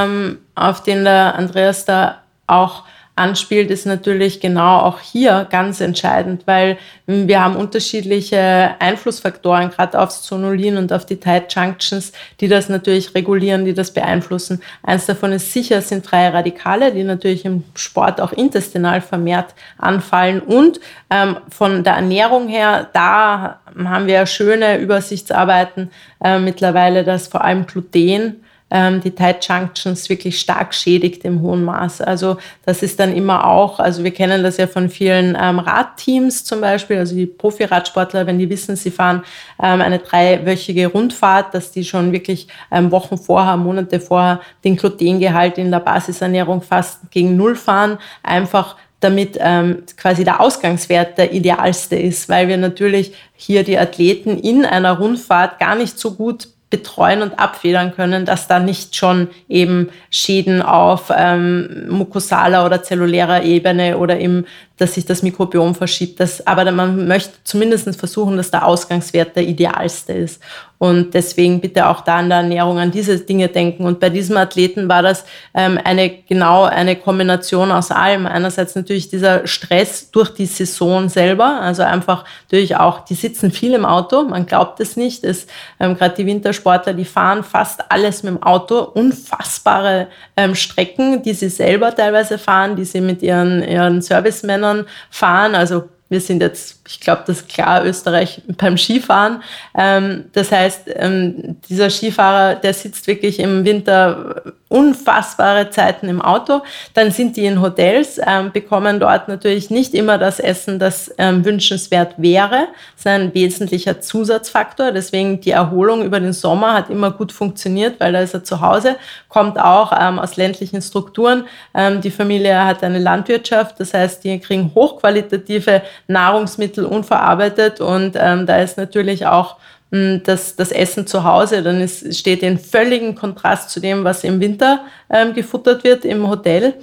ähm, auf den der Andreas da auch anspielt, ist natürlich genau auch hier ganz entscheidend, weil wir haben unterschiedliche Einflussfaktoren, gerade aufs Zonulin und auf die Tight Junctions, die das natürlich regulieren, die das beeinflussen. Eins davon ist sicher, sind freie Radikale, die natürlich im Sport auch intestinal vermehrt anfallen. Und ähm, von der Ernährung her, da haben wir schöne Übersichtsarbeiten äh, mittlerweile, dass vor allem Gluten die Tight Junctions wirklich stark schädigt im hohen Maß. Also das ist dann immer auch, also wir kennen das ja von vielen ähm, Radteams zum Beispiel, also die Profi-Radsportler, wenn die wissen, sie fahren ähm, eine dreiwöchige Rundfahrt, dass die schon wirklich ähm, Wochen vorher, Monate vorher den Glutengehalt in der Basisernährung fast gegen Null fahren, einfach damit ähm, quasi der Ausgangswert der idealste ist, weil wir natürlich hier die Athleten in einer Rundfahrt gar nicht so gut betreuen und abfedern können, dass da nicht schon eben Schäden auf ähm, mukosaler oder zellulärer Ebene oder im dass sich das Mikrobiom verschiebt. Das, aber man möchte zumindest versuchen, dass der Ausgangswert der idealste ist. Und deswegen bitte auch da in der Ernährung an diese Dinge denken. Und bei diesem Athleten war das ähm, eine genau eine Kombination aus allem. Einerseits natürlich dieser Stress durch die Saison selber, also einfach durch auch, die sitzen viel im Auto, man glaubt es nicht. Es, ähm, Gerade die Wintersportler, die fahren fast alles mit dem Auto, unfassbare ähm, Strecken, die sie selber teilweise fahren, die sie mit ihren, ihren Servicemännern Ländern fahren. Also wir sind jetzt, ich glaube, das ist klar, Österreich beim Skifahren. Ähm, das heißt, ähm, dieser Skifahrer, der sitzt wirklich im Winter unfassbare Zeiten im Auto. Dann sind die in Hotels, ähm, bekommen dort natürlich nicht immer das Essen, das ähm, wünschenswert wäre. Das ist ein wesentlicher Zusatzfaktor. Deswegen die Erholung über den Sommer hat immer gut funktioniert, weil da ist er zu Hause, kommt auch ähm, aus ländlichen Strukturen. Ähm, die Familie hat eine Landwirtschaft, das heißt, die kriegen hochqualitative Nahrungsmittel unverarbeitet und ähm, da ist natürlich auch hm, das, das Essen zu Hause, dann ist, steht in völligen Kontrast zu dem, was im Winter ähm, gefuttert wird im Hotel.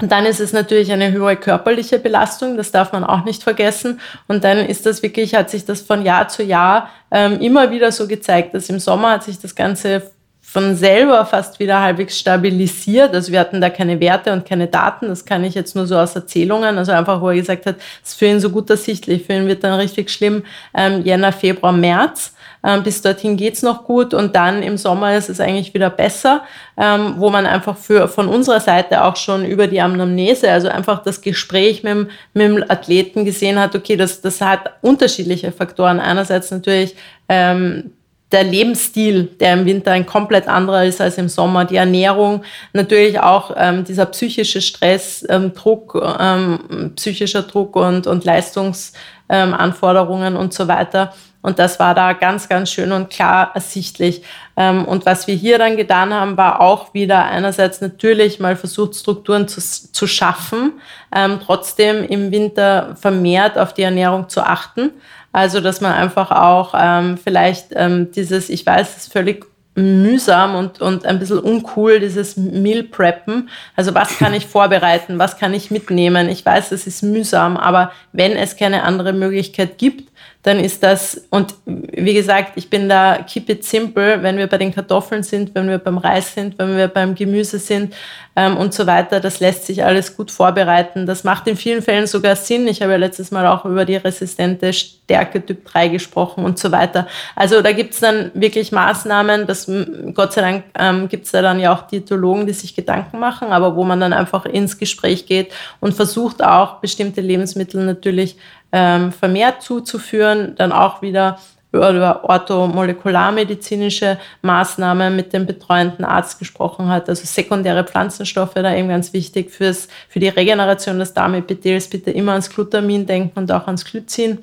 Und dann ist es natürlich eine hohe körperliche Belastung, das darf man auch nicht vergessen. Und dann ist das wirklich, hat sich das von Jahr zu Jahr ähm, immer wieder so gezeigt, dass im Sommer hat sich das Ganze von selber fast wieder halbwegs stabilisiert. Also wir hatten da keine Werte und keine Daten. Das kann ich jetzt nur so aus Erzählungen. Also einfach, wo er gesagt hat, es ist für ihn so gut ersichtlich. Für ihn wird dann richtig schlimm ähm, Jänner, Februar, März. Ähm, bis dorthin geht's noch gut und dann im Sommer ist es eigentlich wieder besser, ähm, wo man einfach für, von unserer Seite auch schon über die Anamnese, also einfach das Gespräch mit dem, mit dem Athleten gesehen hat, okay, das, das hat unterschiedliche Faktoren. Einerseits natürlich ähm, der Lebensstil, der im Winter ein komplett anderer ist als im Sommer, die Ernährung, natürlich auch ähm, dieser psychische Stress, ähm, Druck, ähm, psychischer Druck und, und Leistungsanforderungen und so weiter. Und das war da ganz, ganz schön und klar ersichtlich. Ähm, und was wir hier dann getan haben, war auch wieder einerseits natürlich mal versucht, Strukturen zu, zu schaffen, ähm, trotzdem im Winter vermehrt auf die Ernährung zu achten. Also, dass man einfach auch ähm, vielleicht ähm, dieses, ich weiß, es ist völlig mühsam und, und ein bisschen uncool, dieses Meal Preppen. Also was kann ich vorbereiten, was kann ich mitnehmen? Ich weiß, es ist mühsam, aber wenn es keine andere Möglichkeit gibt, dann ist das, und wie gesagt, ich bin da keep it simple, wenn wir bei den Kartoffeln sind, wenn wir beim Reis sind, wenn wir beim Gemüse sind ähm, und so weiter, das lässt sich alles gut vorbereiten. Das macht in vielen Fällen sogar Sinn. Ich habe ja letztes Mal auch über die resistente Stärke Typ 3 gesprochen und so weiter. Also da gibt es dann wirklich Maßnahmen, das, Gott sei Dank ähm, gibt es da dann ja auch Diätologen, die sich Gedanken machen, aber wo man dann einfach ins Gespräch geht und versucht auch bestimmte Lebensmittel natürlich ähm, vermehrt zuzuführen, dann auch wieder über orthomolekularmedizinische Maßnahmen mit dem betreuenden Arzt gesprochen hat, also sekundäre Pflanzenstoffe da eben ganz wichtig fürs, für die Regeneration des Darmepithels. Bitte immer ans Glutamin denken und auch ans Glycin.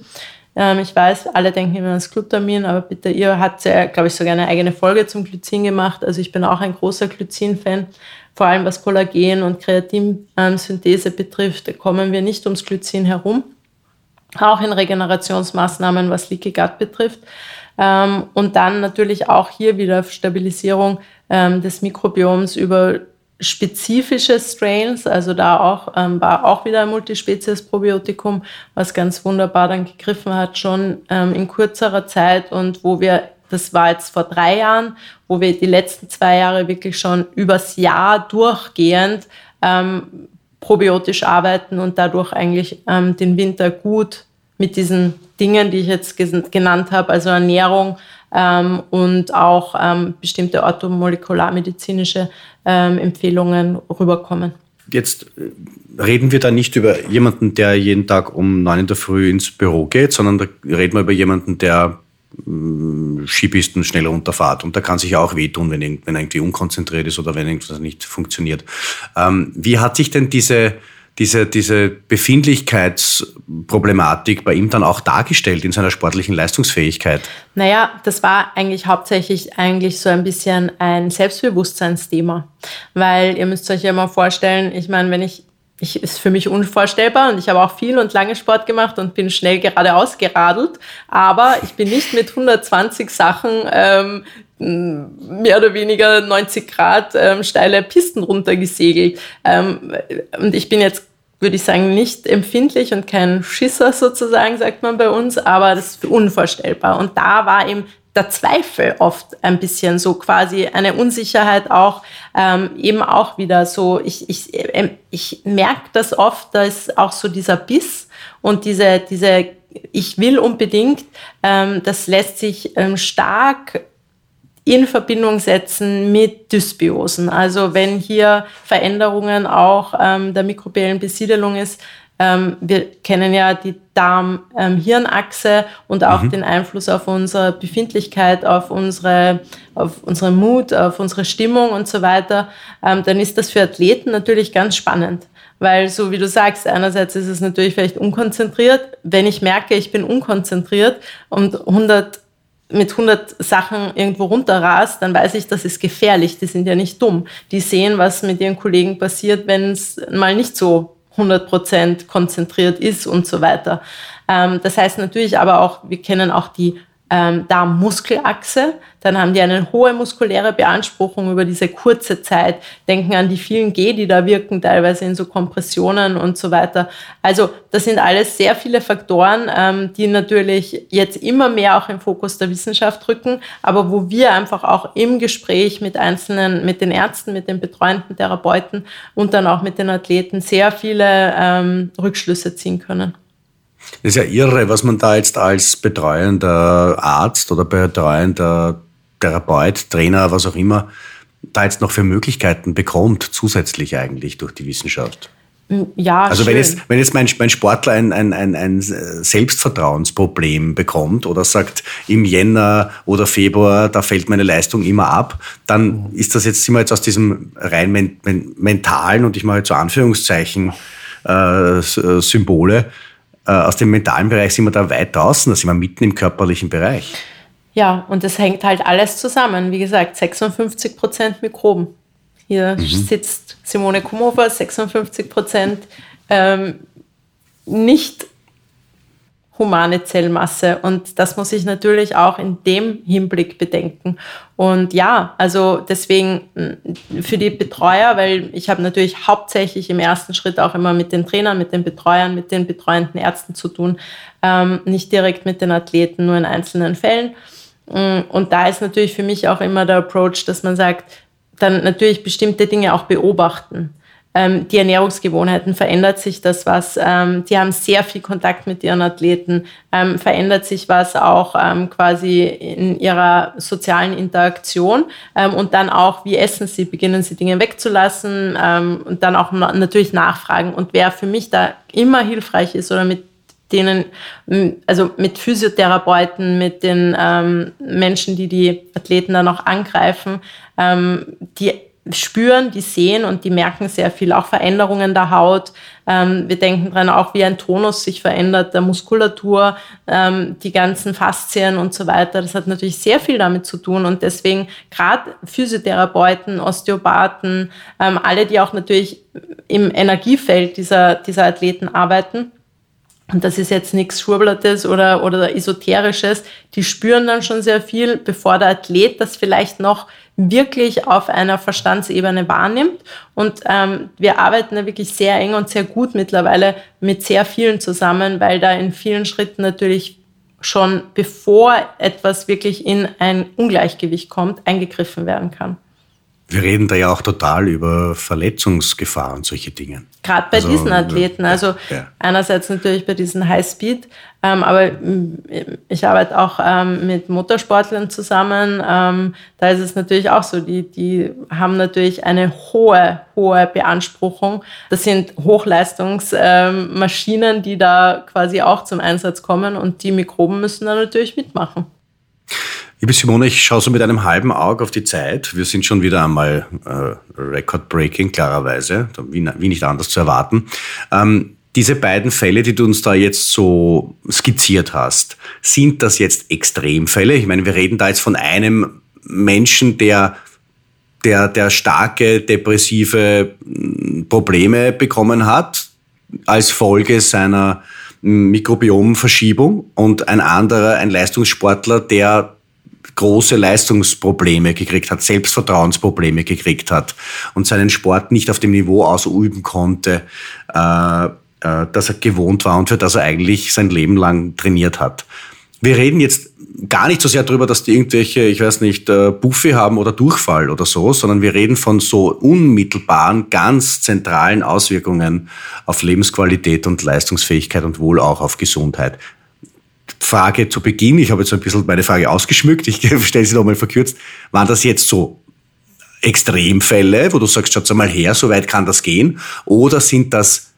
Ähm, ich weiß, alle denken immer ans Glutamin, aber bitte, ihr habt ja, glaube ich, sogar eine eigene Folge zum Glycin gemacht. Also ich bin auch ein großer Glycin-Fan. Vor allem was Kollagen und Kreatinsynthese betrifft, kommen wir nicht ums Glycin herum auch in Regenerationsmaßnahmen, was Leaky Gut betrifft. Ähm, und dann natürlich auch hier wieder Stabilisierung ähm, des Mikrobioms über spezifische Strains, also da auch ähm, war auch wieder ein Multispezies-Probiotikum, was ganz wunderbar dann gegriffen hat, schon ähm, in kürzerer Zeit und wo wir, das war jetzt vor drei Jahren, wo wir die letzten zwei Jahre wirklich schon übers Jahr durchgehend ähm, probiotisch arbeiten und dadurch eigentlich ähm, den Winter gut mit diesen Dingen, die ich jetzt genannt habe, also Ernährung ähm, und auch ähm, bestimmte orthomolekularmedizinische ähm, Empfehlungen rüberkommen. Jetzt äh, reden wir da nicht über jemanden, der jeden Tag um neun in der Früh ins Büro geht, sondern da reden wir über jemanden, der mm, Skipisten schnell runterfahrt. Und da kann sich auch wehtun, wenn, wenn er irgendwie unkonzentriert ist oder wenn irgendwas nicht funktioniert. Ähm, wie hat sich denn diese diese, diese Befindlichkeitsproblematik bei ihm dann auch dargestellt in seiner sportlichen Leistungsfähigkeit? Naja, das war eigentlich hauptsächlich eigentlich so ein bisschen ein Selbstbewusstseinsthema. Weil ihr müsst euch ja mal vorstellen, ich meine, wenn ich ich, ist für mich unvorstellbar und ich habe auch viel und lange Sport gemacht und bin schnell geradeaus geradelt, aber ich bin nicht mit 120 Sachen ähm, mehr oder weniger 90 Grad ähm, steile Pisten runtergesegelt. Ähm, und ich bin jetzt, würde ich sagen, nicht empfindlich und kein Schisser sozusagen, sagt man bei uns, aber das ist unvorstellbar. Und da war eben der Zweifel oft ein bisschen so quasi eine Unsicherheit auch, ähm, eben auch wieder so, ich, ich, äh, ich merke das oft, da ist auch so dieser Biss und diese, diese ich will unbedingt, ähm, das lässt sich ähm, stark in Verbindung setzen mit Dysbiosen. Also wenn hier Veränderungen auch ähm, der mikrobiellen Besiedelung ist, ähm, wir kennen ja die Darm-Hirnachse ähm, und auch mhm. den Einfluss auf unsere Befindlichkeit, auf unsere, auf unsere Mut, auf unsere Stimmung und so weiter, ähm, dann ist das für Athleten natürlich ganz spannend. Weil so wie du sagst, einerseits ist es natürlich vielleicht unkonzentriert. Wenn ich merke, ich bin unkonzentriert und 100 mit 100 Sachen irgendwo runterrast, dann weiß ich, das ist gefährlich. Die sind ja nicht dumm. Die sehen, was mit ihren Kollegen passiert, wenn es mal nicht so 100% konzentriert ist und so weiter. Ähm, das heißt natürlich aber auch, wir kennen auch die ähm, Darm-Muskelachse. Dann haben die eine hohe muskuläre Beanspruchung über diese kurze Zeit. Denken an die vielen G, die da wirken, teilweise in so Kompressionen und so weiter. Also das sind alles sehr viele Faktoren, ähm, die natürlich jetzt immer mehr auch im Fokus der Wissenschaft rücken, aber wo wir einfach auch im Gespräch mit einzelnen, mit den Ärzten, mit den betreuenden Therapeuten und dann auch mit den Athleten sehr viele ähm, Rückschlüsse ziehen können. Das ist ja irre, was man da jetzt als betreuender Arzt oder betreuender Therapeut, Trainer, was auch immer, da jetzt noch für Möglichkeiten bekommt, zusätzlich eigentlich durch die Wissenschaft. Ja, also schön. wenn jetzt, wenn jetzt mein, mein Sportler ein, ein, ein, ein Selbstvertrauensproblem bekommt oder sagt, im Jänner oder Februar, da fällt meine Leistung immer ab, dann ist das jetzt, sind wir jetzt aus diesem rein men, men, mentalen und ich mache jetzt so Anführungszeichen äh, Symbole, äh, aus dem mentalen Bereich sind wir da weit draußen, da sind wir mitten im körperlichen Bereich. Ja, und das hängt halt alles zusammen. Wie gesagt, 56 Prozent Mikroben. Hier mhm. sitzt Simone Kumhofer, 56 Prozent ähm, nicht humane Zellmasse. Und das muss ich natürlich auch in dem Hinblick bedenken. Und ja, also deswegen mm, für die Betreuer, weil ich habe natürlich hauptsächlich im ersten Schritt auch immer mit den Trainern, mit den Betreuern, mit den betreuenden Ärzten zu tun, ähm, nicht direkt mit den Athleten, nur in einzelnen Fällen. Mm, und da ist natürlich für mich auch immer der Approach, dass man sagt, dann natürlich bestimmte Dinge auch beobachten ähm, die Ernährungsgewohnheiten, verändert sich das was. Ähm, die haben sehr viel Kontakt mit ihren Athleten, ähm, verändert sich was auch ähm, quasi in ihrer sozialen Interaktion ähm, und dann auch, wie essen sie, beginnen sie Dinge wegzulassen ähm, und dann auch natürlich nachfragen. Und wer für mich da immer hilfreich ist oder mit denen, also mit Physiotherapeuten, mit den ähm, Menschen, die die Athleten dann auch angreifen, ähm, die spüren, die sehen und die merken sehr viel, auch Veränderungen der Haut. Ähm, wir denken dran, auch wie ein Tonus sich verändert, der Muskulatur, ähm, die ganzen Faszien und so weiter. Das hat natürlich sehr viel damit zu tun und deswegen gerade Physiotherapeuten, Osteopathen, ähm, alle, die auch natürlich im Energiefeld dieser, dieser Athleten arbeiten, und das ist jetzt nichts Schurblattes oder, oder Esoterisches, die spüren dann schon sehr viel, bevor der Athlet das vielleicht noch wirklich auf einer Verstandsebene wahrnimmt. Und ähm, wir arbeiten da wirklich sehr eng und sehr gut mittlerweile mit sehr vielen zusammen, weil da in vielen Schritten natürlich schon bevor etwas wirklich in ein Ungleichgewicht kommt, eingegriffen werden kann. Wir reden da ja auch total über Verletzungsgefahr und solche Dinge. Gerade bei also, diesen Athleten. Also ja. einerseits natürlich bei diesen Highspeed, ähm, aber mm, ich arbeite auch ähm, mit Motorsportlern zusammen. Ähm, da ist es natürlich auch so, die, die haben natürlich eine hohe, hohe Beanspruchung. Das sind Hochleistungsmaschinen, ähm, die da quasi auch zum Einsatz kommen und die Mikroben müssen da natürlich mitmachen. Liebe Simone, ich schaue so mit einem halben Auge auf die Zeit. Wir sind schon wieder einmal äh, Record-Breaking, klarerweise, wie, wie, nicht anders zu erwarten. Ähm, diese beiden Fälle, die du uns da jetzt so skizziert hast, sind das jetzt Extremfälle? Ich meine, wir reden da jetzt von einem Menschen, der der, der starke depressive Probleme bekommen hat als Folge seiner Mikrobiomverschiebung und ein anderer, ein Leistungssportler, der große Leistungsprobleme gekriegt hat, Selbstvertrauensprobleme gekriegt hat und seinen Sport nicht auf dem Niveau ausüben konnte, äh, äh, das er gewohnt war und für das er eigentlich sein Leben lang trainiert hat. Wir reden jetzt gar nicht so sehr darüber, dass die irgendwelche, ich weiß nicht, äh, Buffy haben oder Durchfall oder so, sondern wir reden von so unmittelbaren, ganz zentralen Auswirkungen auf Lebensqualität und Leistungsfähigkeit und wohl auch auf Gesundheit. Frage zu Beginn, ich habe jetzt ein bisschen meine Frage ausgeschmückt, ich stelle sie nochmal verkürzt, waren das jetzt so Extremfälle, wo du sagst, schaut mal her, so weit kann das gehen, oder sind das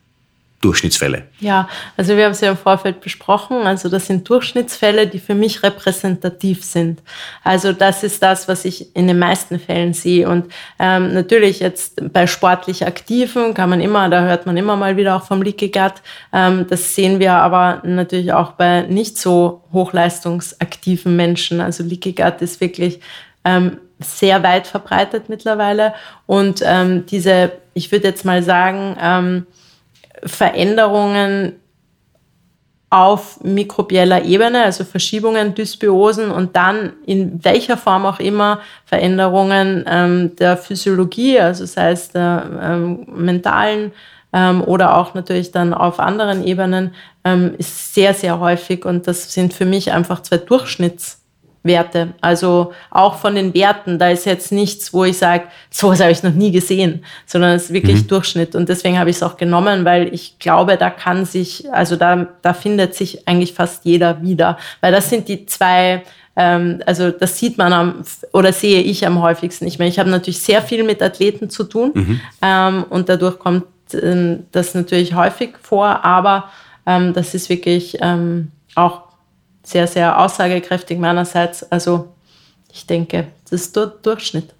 Durchschnittsfälle? Ja, also wir haben es ja im Vorfeld besprochen. Also das sind Durchschnittsfälle, die für mich repräsentativ sind. Also das ist das, was ich in den meisten Fällen sehe. Und ähm, natürlich jetzt bei sportlich Aktiven kann man immer, da hört man immer mal wieder auch vom Gut. Ähm, das sehen wir aber natürlich auch bei nicht so hochleistungsaktiven Menschen. Also Leaky Gut ist wirklich ähm, sehr weit verbreitet mittlerweile. Und ähm, diese, ich würde jetzt mal sagen, ähm, Veränderungen auf mikrobieller Ebene, also Verschiebungen, Dysbiosen und dann in welcher Form auch immer Veränderungen ähm, der Physiologie, also sei es der ähm, mentalen ähm, oder auch natürlich dann auf anderen Ebenen, ähm, ist sehr, sehr häufig und das sind für mich einfach zwei Durchschnitts Werte. Also auch von den Werten, da ist jetzt nichts, wo ich sage, sowas habe ich noch nie gesehen, sondern es ist wirklich mhm. Durchschnitt. Und deswegen habe ich es auch genommen, weil ich glaube, da kann sich, also da, da findet sich eigentlich fast jeder wieder. Weil das sind die zwei, ähm, also das sieht man am, oder sehe ich am häufigsten. Ich meine, ich habe natürlich sehr viel mit Athleten zu tun mhm. ähm, und dadurch kommt ähm, das natürlich häufig vor, aber ähm, das ist wirklich ähm, auch sehr, sehr aussagekräftig meinerseits. Also ich denke, das ist der Durchschnitt.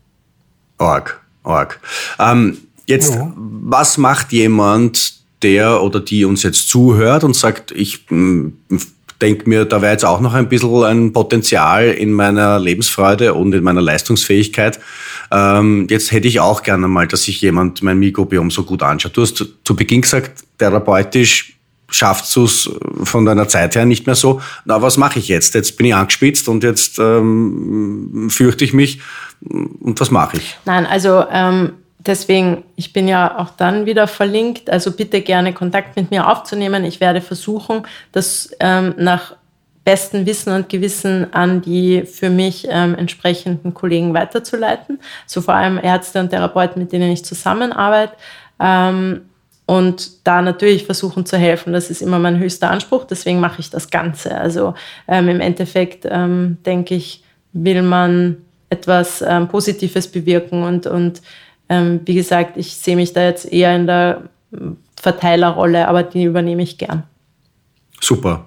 Org, org. Ähm, jetzt, ja. was macht jemand, der oder die uns jetzt zuhört und sagt, ich hm, denke mir, da wäre jetzt auch noch ein bisschen ein Potenzial in meiner Lebensfreude und in meiner Leistungsfähigkeit. Ähm, jetzt hätte ich auch gerne mal, dass sich jemand mein Mikrobiom so gut anschaut. Du hast zu Beginn gesagt, therapeutisch schaffst du es von deiner Zeit her nicht mehr so, na, was mache ich jetzt? Jetzt bin ich angespitzt und jetzt ähm, fürchte ich mich und was mache ich? Nein, also ähm, deswegen, ich bin ja auch dann wieder verlinkt, also bitte gerne Kontakt mit mir aufzunehmen. Ich werde versuchen, das ähm, nach bestem Wissen und Gewissen an die für mich ähm, entsprechenden Kollegen weiterzuleiten. So vor allem Ärzte und Therapeuten, mit denen ich zusammenarbeite. Ähm, und da natürlich versuchen zu helfen. Das ist immer mein höchster Anspruch, deswegen mache ich das Ganze. Also ähm, im Endeffekt ähm, denke ich, will man etwas ähm, Positives bewirken und, und ähm, wie gesagt, ich sehe mich da jetzt eher in der Verteilerrolle, aber die übernehme ich gern. Super,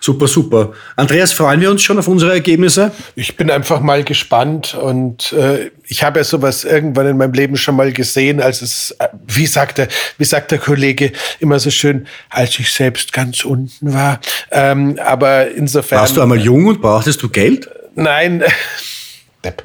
super, super. Andreas, freuen wir uns schon auf unsere Ergebnisse? Ich bin einfach mal gespannt und äh, ich habe ja sowas irgendwann in meinem Leben schon mal gesehen, als es, äh, wie sagt der, wie sagt der Kollege immer so schön, als ich selbst ganz unten war. Ähm, aber insofern. Warst du einmal jung und brauchtest du Geld? Nein. Depp.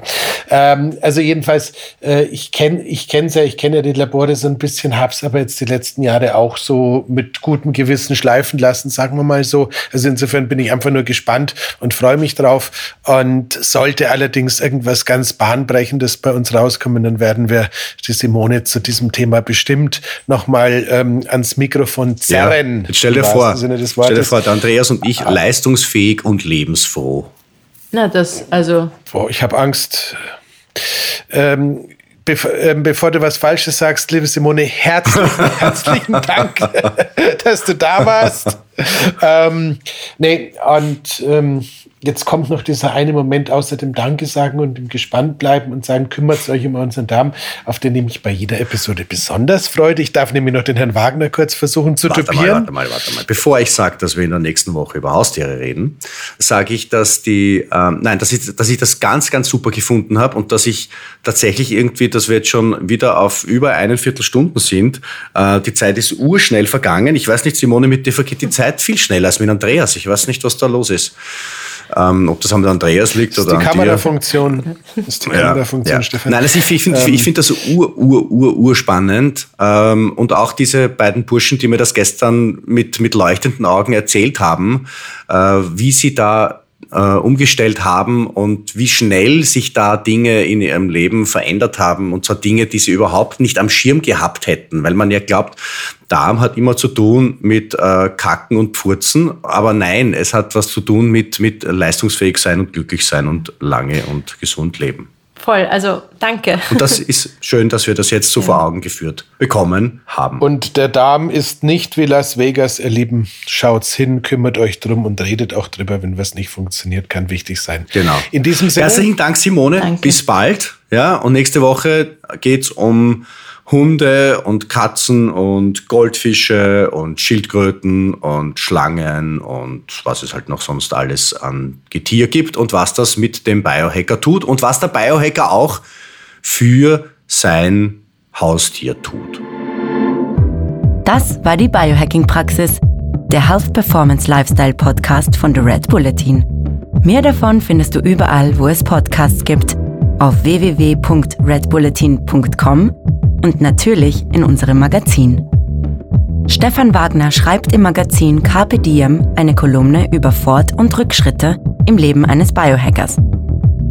Ähm, also jedenfalls, äh, ich kenne ich kenn's ja, ich kenne ja die Labore so ein bisschen, hab's aber jetzt die letzten Jahre auch so mit gutem Gewissen schleifen lassen, sagen wir mal so. Also insofern bin ich einfach nur gespannt und freue mich drauf. Und sollte allerdings irgendwas ganz Bahnbrechendes bei uns rauskommen, dann werden wir die Simone zu diesem Thema bestimmt nochmal ähm, ans Mikrofon zerren. Ja, jetzt stell dir vor, stell dir vor, Andreas und ich ah. leistungsfähig und lebensfroh. Na, das, also. Boah, ich habe Angst. Ähm, Bevor, ähm, bevor du was Falsches sagst, liebe Simone, herzlichen, herzlichen Dank, dass du da warst. ähm, nee, und ähm, jetzt kommt noch dieser eine Moment außer dem Danke sagen und dem gespannt bleiben und sagen, kümmert euch um unseren Darm, auf den ich mich bei jeder Episode besonders freue. Ich darf nämlich noch den Herrn Wagner kurz versuchen zu warte dupieren. Mal, warte mal, warte mal. Bevor ich sage, dass wir in der nächsten Woche über Haustiere reden, sage ich, dass die, ähm, nein, dass ich, dass ich das ganz, ganz super gefunden habe und dass ich tatsächlich irgendwie, dass wir jetzt schon wieder auf über einen Viertelstunden sind. Äh, die Zeit ist urschnell vergangen. Ich weiß nicht, Simone, mit dir vergeht die Zeit viel schneller als mit Andreas. Ich weiß nicht, was da los ist. Ähm, ob das am Andreas liegt oder an dir. Kamerafunktion. Das ist die Kamerafunktion, ja. Stefan. Nein, also ich, ich finde ähm, find das ur, ur, ur, ur spannend. Ähm, und auch diese beiden Burschen, die mir das gestern mit, mit leuchtenden Augen erzählt haben, äh, wie sie da äh, umgestellt haben und wie schnell sich da Dinge in ihrem Leben verändert haben. Und zwar Dinge, die sie überhaupt nicht am Schirm gehabt hätten, weil man ja glaubt, Darm hat immer zu tun mit äh, Kacken und Pfurzen, aber nein, es hat was zu tun mit, mit leistungsfähig sein und glücklich sein und lange und gesund leben. Voll, also danke. Und das ist schön, dass wir das jetzt so ja. vor Augen geführt bekommen haben. Und der Darm ist nicht wie Las Vegas, ihr Lieben. Schaut's hin, kümmert euch drum und redet auch drüber, wenn was nicht funktioniert, kann wichtig sein. Genau. In diesem Sinne. Herzlichen Dank, Simone. Danke. Bis bald. Ja, und nächste Woche geht's um Hunde und Katzen und Goldfische und Schildkröten und Schlangen und was es halt noch sonst alles an Getier gibt und was das mit dem Biohacker tut und was der Biohacker auch für sein Haustier tut. Das war die Biohacking-Praxis, der Health Performance Lifestyle Podcast von The Red Bulletin. Mehr davon findest du überall, wo es Podcasts gibt, auf www.redbulletin.com und natürlich in unserem Magazin. Stefan Wagner schreibt im Magazin Carpe Diem eine Kolumne über Fort- und Rückschritte im Leben eines Biohackers.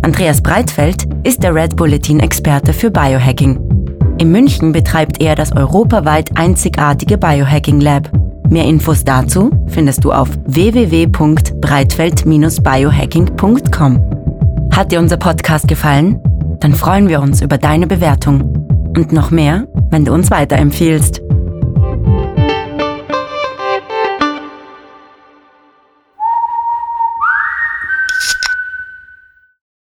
Andreas Breitfeld ist der Red Bulletin-Experte für Biohacking. In München betreibt er das europaweit einzigartige Biohacking Lab. Mehr Infos dazu findest du auf www.breitfeld-biohacking.com. Hat dir unser Podcast gefallen? Dann freuen wir uns über deine Bewertung und noch mehr, wenn du uns weiterempfiehlst.